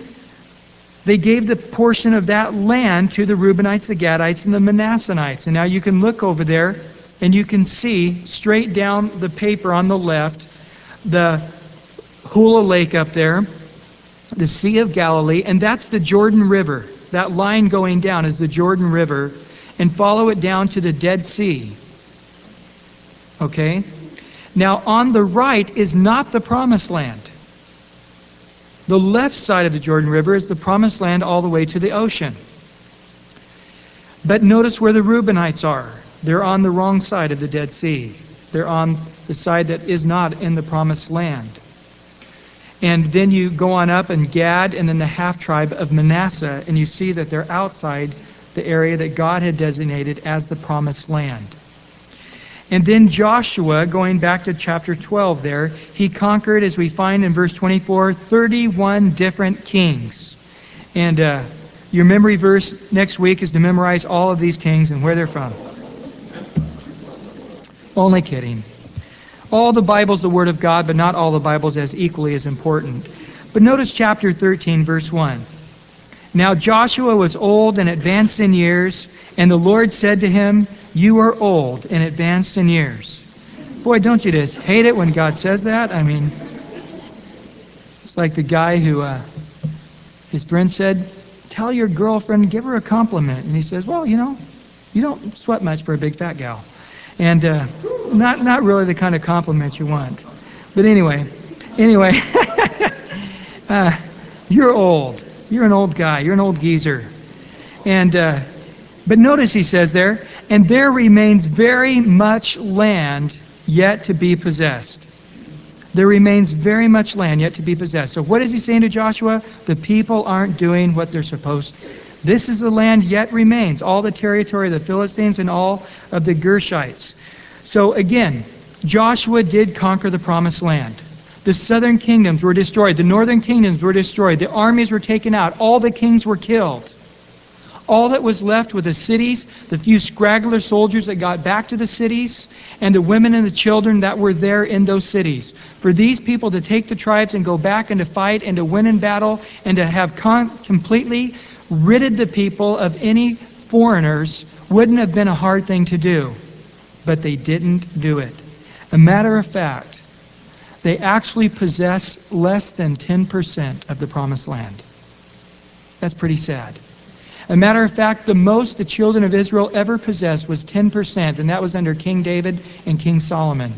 they gave the portion of that land to the Reubenites, the Gadites, and the Manassanites. And now you can look over there and you can see straight down the paper on the left the Hula Lake up there, the Sea of Galilee, and that's the Jordan River. That line going down is the Jordan River, and follow it down to the Dead Sea. Okay? Now, on the right is not the promised land. The left side of the Jordan River is the promised land all the way to the ocean. But notice where the Reubenites are. They're on the wrong side of the Dead Sea. They're on the side that is not in the promised land. And then you go on up and Gad and then the half tribe of Manasseh, and you see that they're outside the area that God had designated as the promised land. And then Joshua, going back to chapter 12 there, he conquered, as we find in verse 24, 31 different kings. And uh, your memory verse next week is to memorize all of these kings and where they're from. Only kidding. All the Bible's the Word of God, but not all the Bible's as equally as important. But notice chapter 13, verse 1. Now Joshua was old and advanced in years, and the Lord said to him, You are old and advanced in years. Boy, don't you just hate it when God says that? I mean, it's like the guy who, uh, his friend said, Tell your girlfriend, give her a compliment. And he says, Well, you know, you don't sweat much for a big fat gal and uh, not not really the kind of compliment you want. But anyway, anyway, uh, you're old. You're an old guy. You're an old geezer. And uh, but notice he says there, and there remains very much land yet to be possessed. There remains very much land yet to be possessed. So what is he saying to Joshua? The people aren't doing what they're supposed to. This is the land yet remains, all the territory of the Philistines and all of the Geshurites. So again, Joshua did conquer the promised land. The southern kingdoms were destroyed. The northern kingdoms were destroyed. The armies were taken out. All the kings were killed. All that was left were the cities, the few scraggler soldiers that got back to the cities, and the women and the children that were there in those cities. For these people to take the tribes and go back and to fight and to win in battle and to have con- completely ridded the people of any foreigners wouldn't have been a hard thing to do. But they didn't do it. A matter of fact, they actually possess less than 10% of the promised land. That's pretty sad. A matter of fact, the most the children of Israel ever possessed was 10%, and that was under King David and King Solomon.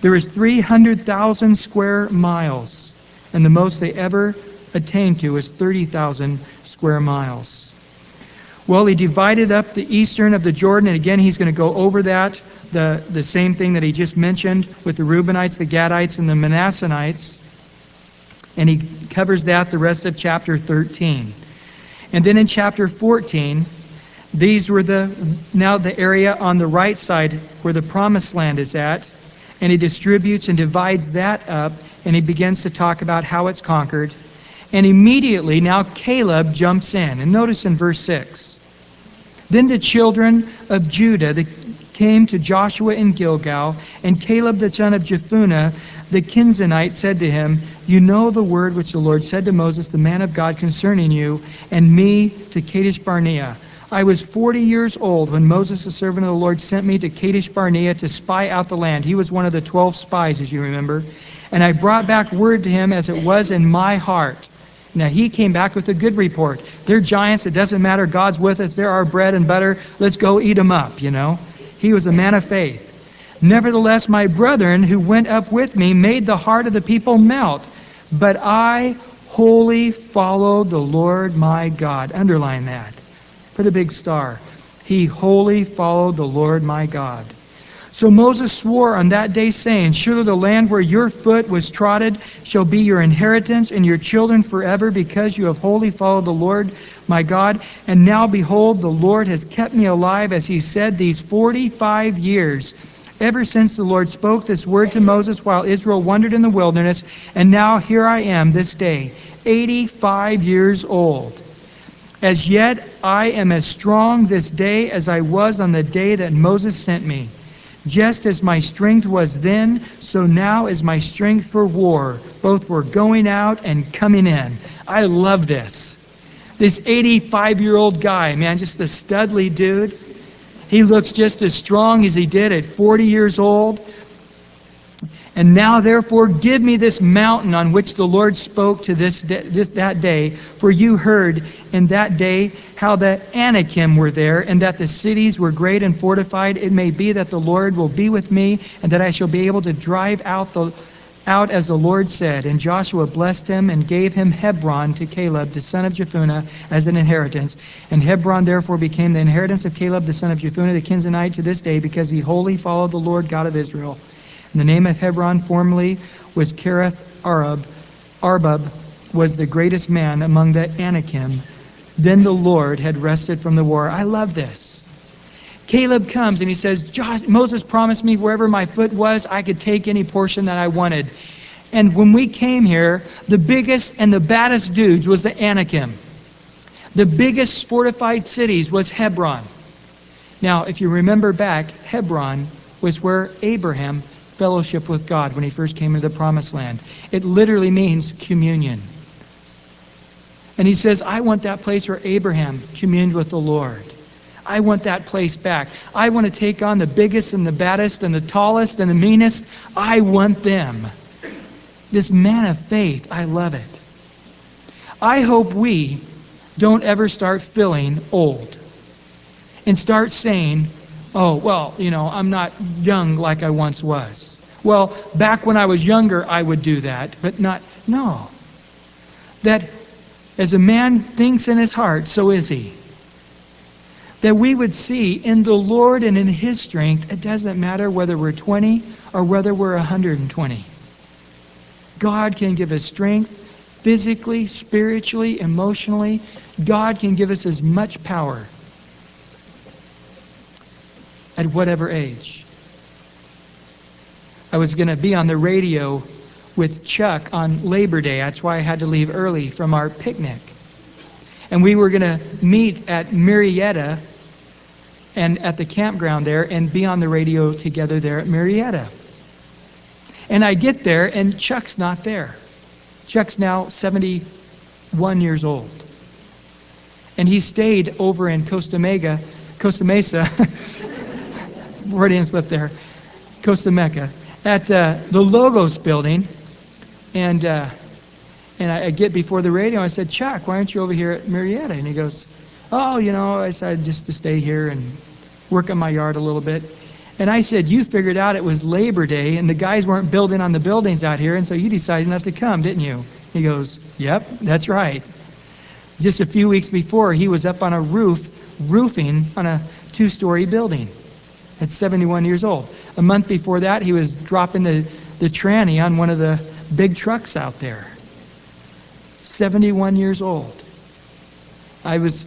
There is 300,000 square miles, and the most they ever attained to was 30,000 square miles. Well, he divided up the eastern of the Jordan, and again, he's going to go over that, the, the same thing that he just mentioned with the Reubenites, the Gadites, and the Manassanites. And he covers that the rest of chapter 13. And then in chapter 14, these were the now the area on the right side where the promised land is at, and he distributes and divides that up, and he begins to talk about how it's conquered and immediately, now Caleb jumps in. And notice in verse 6 Then the children of Judah came to Joshua in Gilgal, and Caleb the son of Jephunneh the Kenizzite said to him, You know the word which the Lord said to Moses, the man of God, concerning you, and me to Kadesh Barnea. I was 40 years old when Moses, the servant of the Lord, sent me to Kadesh Barnea to spy out the land. He was one of the 12 spies, as you remember. And I brought back word to him as it was in my heart. Now he came back with a good report. They're giants. It doesn't matter. God's with us. They're our bread and butter. Let's go eat them up, you know. He was a man of faith. Nevertheless, my brethren who went up with me made the heart of the people melt. But I wholly followed the Lord my God. Underline that. Put a big star. He wholly followed the Lord my God. So Moses swore on that day, saying, Surely the land where your foot was trodden shall be your inheritance and your children forever, because you have wholly followed the Lord my God. And now, behold, the Lord has kept me alive, as he said, these 45 years, ever since the Lord spoke this word to Moses while Israel wandered in the wilderness. And now here I am this day, 85 years old. As yet I am as strong this day as I was on the day that Moses sent me. Just as my strength was then, so now is my strength for war, both for going out and coming in. I love this. This 85 year old guy, man, just a studly dude. He looks just as strong as he did at 40 years old. And now, therefore, give me this mountain on which the Lord spoke to this, this, that day. For you heard in that day how the Anakim were there, and that the cities were great and fortified. It may be that the Lord will be with me, and that I shall be able to drive out the out as the Lord said. And Joshua blessed him and gave him Hebron to Caleb, the son of Jephunneh, as an inheritance. And Hebron therefore became the inheritance of Caleb, the son of Jephunneh, the Kenizzite, to this day, because he wholly followed the Lord God of Israel. The name of Hebron formerly was Kirjath Arba. Arba was the greatest man among the Anakim. Then the Lord had rested from the war. I love this. Caleb comes and he says, Moses promised me wherever my foot was, I could take any portion that I wanted. And when we came here, the biggest and the baddest dudes was the Anakim. The biggest fortified cities was Hebron. Now, if you remember back, Hebron was where Abraham fellowship with God when he first came into the promised land. It literally means communion. And he says, I want that place where Abraham communed with the Lord. I want that place back. I want to take on the biggest and the baddest and the tallest and the meanest. I want them. This man of faith, I love it. I hope we don't ever start feeling old and start saying, oh, well, you know, I'm not young like I once was. Well, back when I was younger, I would do that, but not, no. That as a man thinks in his heart, so is he. That we would see in the Lord and in his strength, it doesn't matter whether we're 20 or whether we're 120. God can give us strength physically, spiritually, emotionally. God can give us as much power at whatever age. I was going to be on the radio with Chuck on Labor Day. That's why I had to leave early from our picnic. And we were going to meet at Murrieta and at the campground there and be on the radio together there at Murrieta. And I get there and Chuck's not there. Chuck's now 71 years old. And he stayed over in Costa Mega, Costa Mesa Freudian slip there. Costa Mecca. At uh, the Logos building. And uh, and I, I, get before the radio. I said, Chuck, why aren't you over here at Murrieta? And he goes, Oh, you know, I decided just to stay here and work on my yard a little bit. And I said, You figured out it was Labor Day and the guys weren't building on the buildings out here, and so you decided not to come, didn't you? He goes, Yep, that's right. Just a few weeks before, he was up on a roof, roofing on a two story building at 71 years old. A month before that, he was dropping the, the tranny on one of the big trucks out there. 71 years old. I was,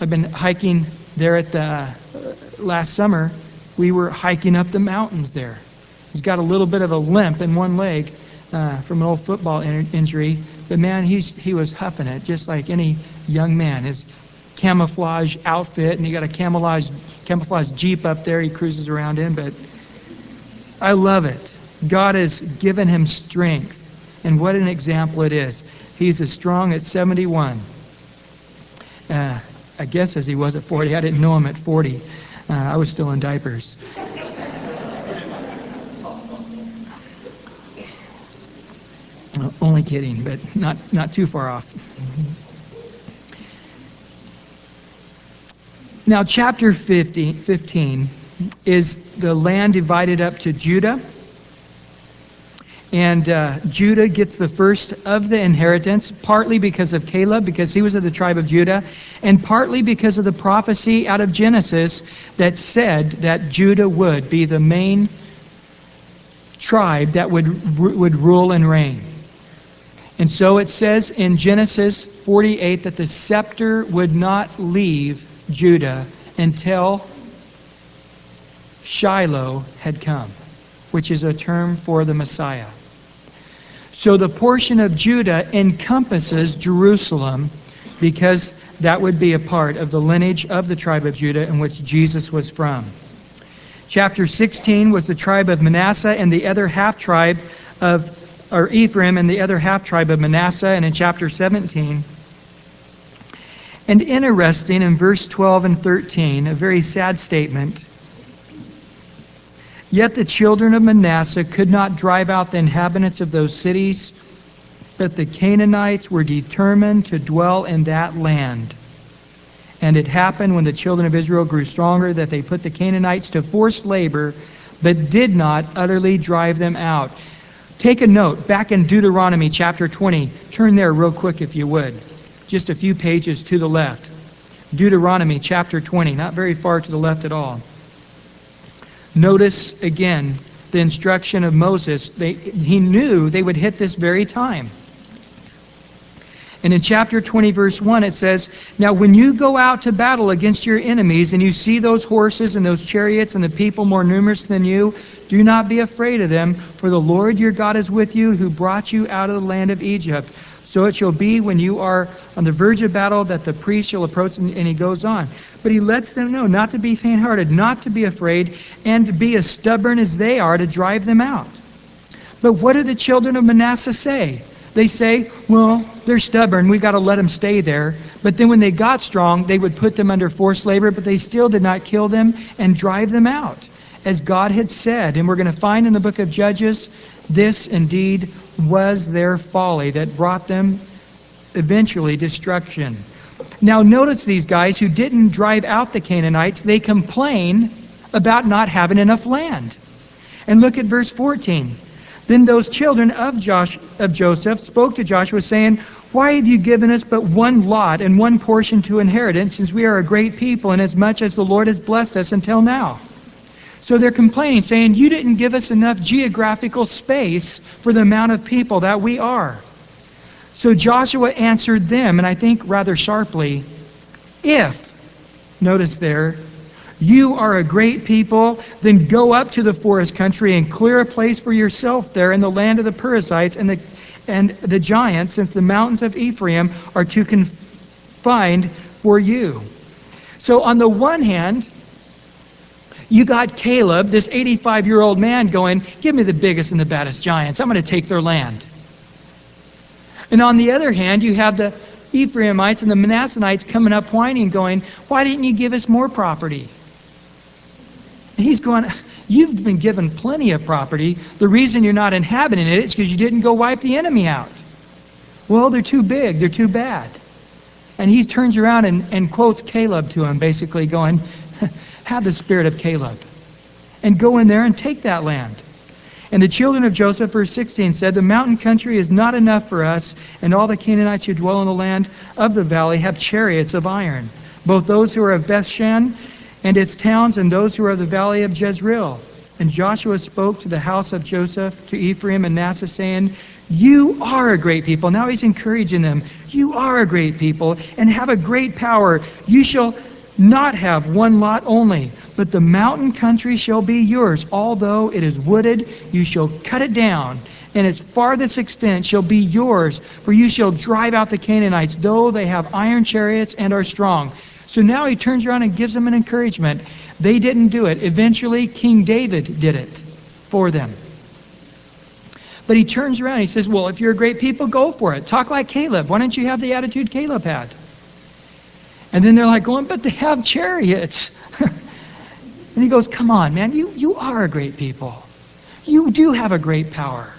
I've been hiking there at the, uh, last summer. We were hiking up the mountains there. He's got a little bit of a limp in one leg uh, from an old football in- injury, but man, he's, he was huffing it just like any young man. His camouflage outfit, and he got a camouflage camouflage Jeep up there he cruises around in, but I love it. God has given him strength, and what an example it is. He's as strong at 71. Uh, I guess as he was at 40. I didn't know him at 40. Uh, I was still in diapers. only kidding, but not, not too far off. Now, chapter 50, 15 is the land divided up to Judah. And uh, Judah gets the first of the inheritance, partly because of Caleb, because he was of the tribe of Judah, and partly because of the prophecy out of Genesis that said that Judah would be the main tribe that would, would rule and reign. And so it says in Genesis 48 that the scepter would not leave Judah until Shiloh had come, which is a term for the Messiah. So the portion of Judah encompasses Jerusalem because that would be a part of the lineage of the tribe of Judah in which Jesus was from. Chapter 16 was the tribe of Manasseh and the other half tribe of or Ephraim and the other half tribe of Manasseh and in chapter 17 and interesting in verse 12 and 13, a very sad statement. Yet the children of Manasseh could not drive out the inhabitants of those cities, but the Canaanites were determined to dwell in that land. And it happened when the children of Israel grew stronger that they put the Canaanites to forced labor, but did not utterly drive them out. Take a note back in Deuteronomy chapter 20. Turn there real quick if you would. Just a few pages to the left. Deuteronomy chapter 20, not very far to the left at all. Notice again the instruction of Moses. They, he knew they would hit this very time. And in chapter 20, verse 1, it says, Now when you go out to battle against your enemies, and you see those horses and those chariots and the people more numerous than you, do not be afraid of them, for the Lord your God is with you, who brought you out of the land of Egypt. So it shall be when you are on the verge of battle that the priest shall approach, and, and he goes on. But he lets them know not to be faint hearted, not to be afraid, and to be as stubborn as they are to drive them out. But what do the children of Manasseh say? They say, well, they're stubborn. We've got to let them stay there. But then when they got strong, they would put them under forced labor, but they still did not kill them and drive them out, as God had said. And we're going to find in the book of Judges, this indeed was their folly that brought them eventually destruction. Now, notice these guys who didn't drive out the Canaanites, they complain about not having enough land. And look at verse 14. Then those children of, Josh, of Joseph spoke to Joshua, saying, Why have you given us but one lot and one portion to inheritance, since we are a great people, and as much as the Lord has blessed us until now? So they're complaining, saying, You didn't give us enough geographical space for the amount of people that we are. So Joshua answered them, and I think rather sharply, If, notice there, you are a great people, then go up to the forest country and clear a place for yourself there in the land of the Perizzites and the, and the giants, since the mountains of Ephraim are too confined for you. So, on the one hand, you got Caleb, this 85 year old man, going, Give me the biggest and the baddest giants. I'm going to take their land. And on the other hand, you have the Ephraimites and the Manassanites coming up whining, going, Why didn't you give us more property? And he's going, You've been given plenty of property. The reason you're not inhabiting it is because you didn't go wipe the enemy out. Well, they're too big, they're too bad. And he turns around and, and quotes Caleb to him, basically going, Have the spirit of Caleb. And go in there and take that land. And the children of Joseph, verse 16, said, The mountain country is not enough for us, and all the Canaanites who dwell in the land of the valley have chariots of iron, both those who are of Bethshan and its towns, and those who are of the valley of Jezreel. And Joshua spoke to the house of Joseph, to Ephraim and Manasseh, saying, You are a great people. Now he's encouraging them. You are a great people, and have a great power. You shall not have one lot only, but the mountain country shall be yours. Although it is wooded, you shall cut it down, and its farthest extent shall be yours, for you shall drive out the Canaanites, though they have iron chariots and are strong. So now he turns around and gives them an encouragement. They didn't do it. Eventually, King David did it for them. But he turns around and he says, Well, if you're a great people, go for it. Talk like Caleb. Why don't you have the attitude Caleb had? And then they're like going, But they have chariots. and he goes, Come on, man. You, you are a great people. You do have a great power.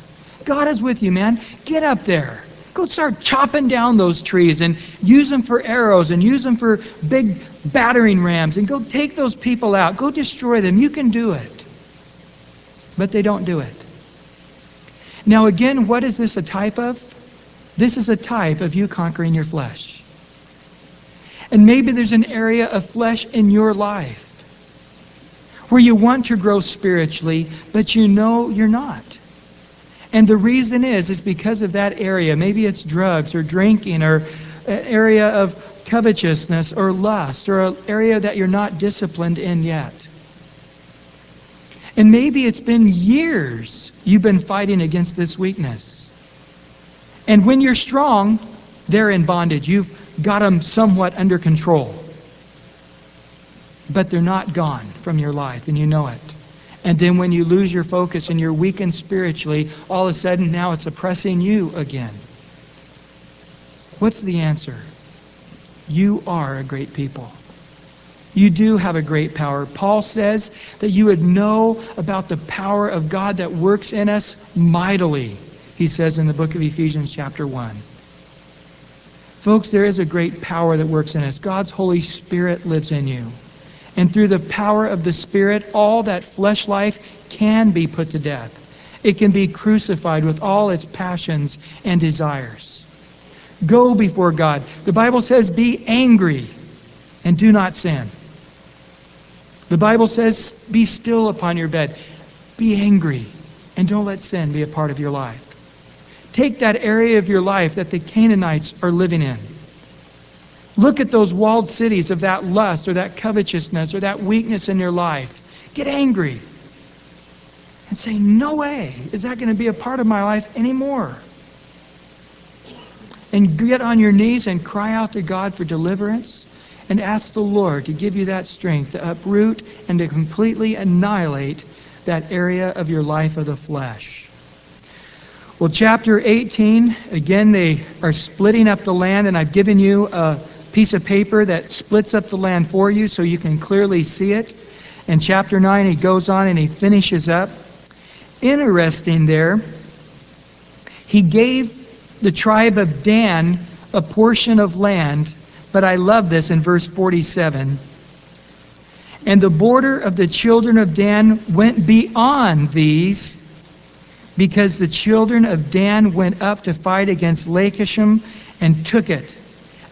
God is with you, man. Get up there. Go start chopping down those trees and use them for arrows and use them for big battering rams and go take those people out. Go destroy them. You can do it. But they don't do it. Now, again, what is this a type of? This is a type of you conquering your flesh. And maybe there's an area of flesh in your life where you want to grow spiritually, but you know you're not. And the reason is, is because of that area. Maybe it's drugs or drinking or an area of covetousness or lust or an area that you're not disciplined in yet. And maybe it's been years you've been fighting against this weakness. And when you're strong, they're in bondage. You've got them somewhat under control. But they're not gone from your life, and you know it. And then when you lose your focus and you're weakened spiritually, all of a sudden now it's oppressing you again. What's the answer? You are a great people. You do have a great power. Paul says that you would know about the power of God that works in us mightily, he says in the book of Ephesians, chapter 1. Folks, there is a great power that works in us. God's Holy Spirit lives in you. And through the power of the Spirit, all that flesh life can be put to death. It can be crucified with all its passions and desires. Go before God. The Bible says, be angry and do not sin. The Bible says, be still upon your bed. Be angry and don't let sin be a part of your life. Take that area of your life that the Canaanites are living in. Look at those walled cities of that lust or that covetousness or that weakness in your life. Get angry and say, No way is that going to be a part of my life anymore. And get on your knees and cry out to God for deliverance and ask the Lord to give you that strength to uproot and to completely annihilate that area of your life of the flesh. Well, chapter 18, again, they are splitting up the land, and I've given you a piece of paper that splits up the land for you so you can clearly see it. In chapter 9, he goes on and he finishes up. Interesting there, he gave the tribe of Dan a portion of land, but I love this in verse 47. And the border of the children of Dan went beyond these, because the children of Dan went up to fight against Leshem and took it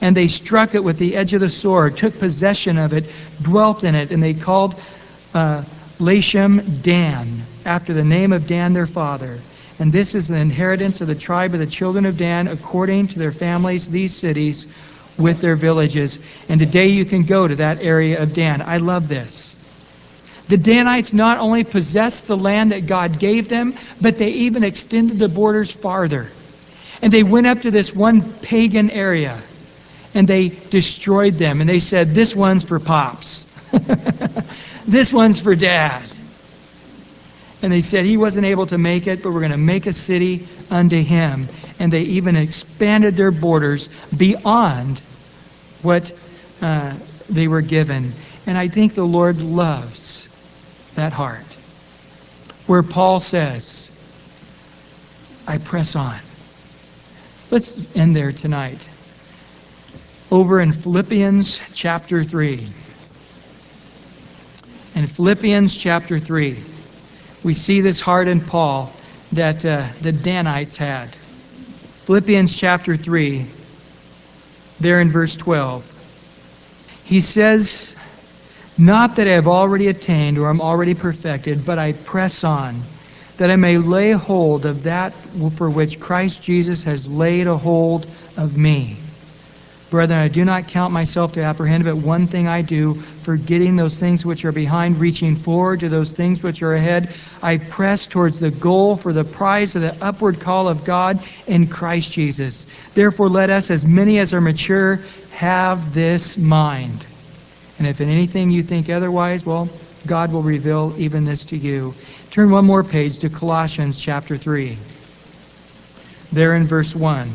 and they struck it with the edge of the sword, took possession of it, dwelt in it, and they called uh, Dan, after the name of Dan their father. And this is the inheritance of the tribe of the children of Dan, according to their families, these cities with their villages. And today you can go to that area of Dan. I love this. The Danites not only possessed the land that God gave them, but they even extended the borders farther. And they went up to this one pagan area and they destroyed them. And they said, This one's for Pops. this one's for Dad. And they said he wasn't able to make it, but we're going to make a city unto him. And they even expanded their borders beyond what uh, they were given. And I think the Lord loves that heart. Where Paul says, I press on. Let's end there tonight over in Philippians chapter 3. In Philippians chapter 3, we see this heart in Paul that uh, the Danites had. Philippians chapter 3, there in verse 12. He says, Not that I have already attained or am already perfected, but I press on, that I may lay hold of that for which Christ Jesus has laid a hold of me. Brethren, I do not count myself to apprehend, but one thing I do, forgetting those things which are behind, reaching forward to those things which are ahead, I press towards the goal for the prize of the upward call of God in Christ Jesus. Therefore, let us, as many as are mature, have this mind. And if in anything you think otherwise, well, God will reveal even this to you. Turn one more page to Colossians chapter 3. There in verse 1.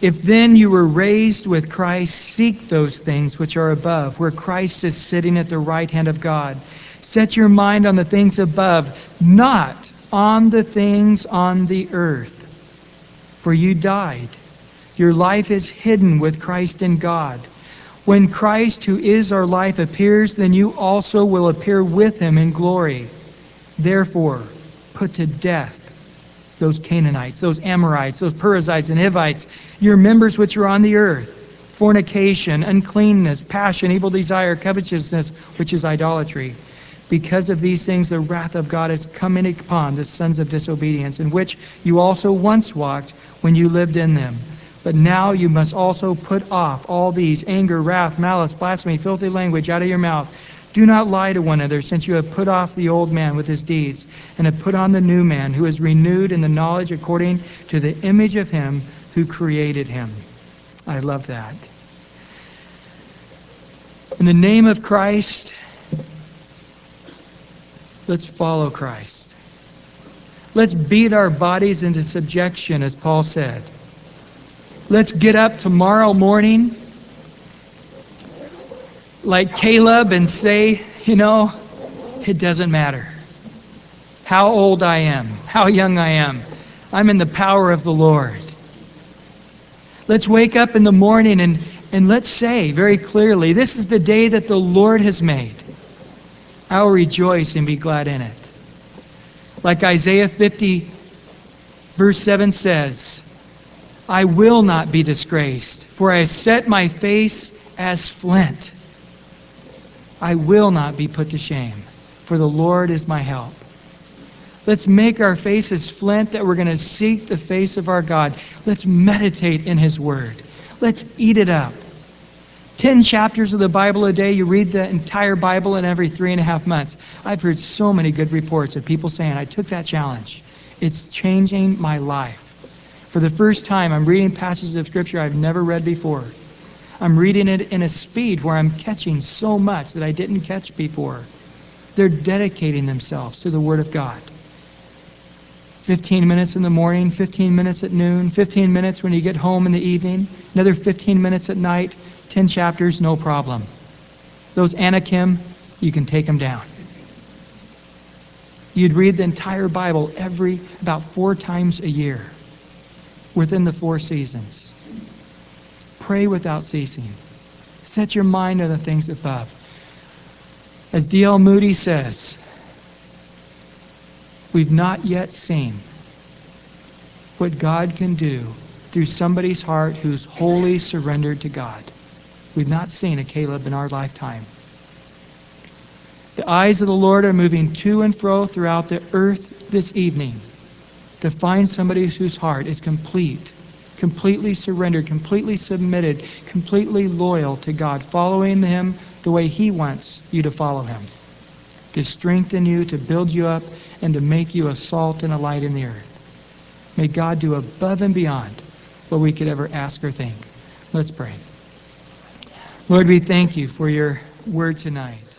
If then you were raised with Christ, seek those things which are above, where Christ is sitting at the right hand of God. Set your mind on the things above, not on the things on the earth. For you died. Your life is hidden with Christ in God. When Christ, who is our life, appears, then you also will appear with him in glory. Therefore, put to death those Canaanites, those Amorites, those Perizzites and Hivites, your members which are on the earth, fornication, uncleanness, passion, evil desire, covetousness, which is idolatry. Because of these things, the wrath of God is coming upon the sons of disobedience, in which you also once walked when you lived in them. But now you must also put off all these anger, wrath, malice, blasphemy, filthy language out of your mouth. Do not lie to one another, since you have put off the old man with his deeds, and have put on the new man, who is renewed in the knowledge according to the image of him who created him. I love that. In the name of Christ, let's follow Christ. Let's beat our bodies into subjection, as Paul said. Let's get up tomorrow morning like Caleb and say, you know, it doesn't matter how old I am, how young I am. I'm in the power of the Lord. Let's wake up in the morning and, and let's say very clearly, this is the day that the Lord has made. I will rejoice and be glad in it. Like Isaiah 50, verse 7 says, I will not be disgraced, for I set my face as flint. I will not be put to shame, for the Lord is my help. Let's make our faces flint that we're going to seek the face of our God. Let's meditate in His Word. Let's eat it up. Ten chapters of the Bible a day. You read the entire Bible in every three and a half months. I've heard so many good reports of people saying, I took that challenge. It's changing my life. For the first time, I'm reading passages of Scripture I've never read before. I'm reading it in a speed where I'm catching so much that I didn't catch before. They're dedicating themselves to the Word of God. 15 minutes in the morning, 15 minutes at noon, 15 minutes when you get home in the evening, another 15 minutes at night, 10 chapters, no problem. Those Anakim, you can take them down. You'd read the entire Bible every about four times a year within the four seasons. Pray without ceasing. Set your mind on the things above. As D.L. Moody says, we've not yet seen what God can do through somebody's heart who's wholly surrendered to God. We've not seen a Caleb in our lifetime. The eyes of the Lord are moving to and fro throughout the earth this evening to find somebody whose heart is complete, completely surrendered, completely submitted, completely loyal to God, following Him the way He wants you to follow Him, to strengthen you, to build you up, and to make you a salt and a light in the earth. May God do above and beyond what we could ever ask or think. Let's pray. Lord, we thank you for your word tonight.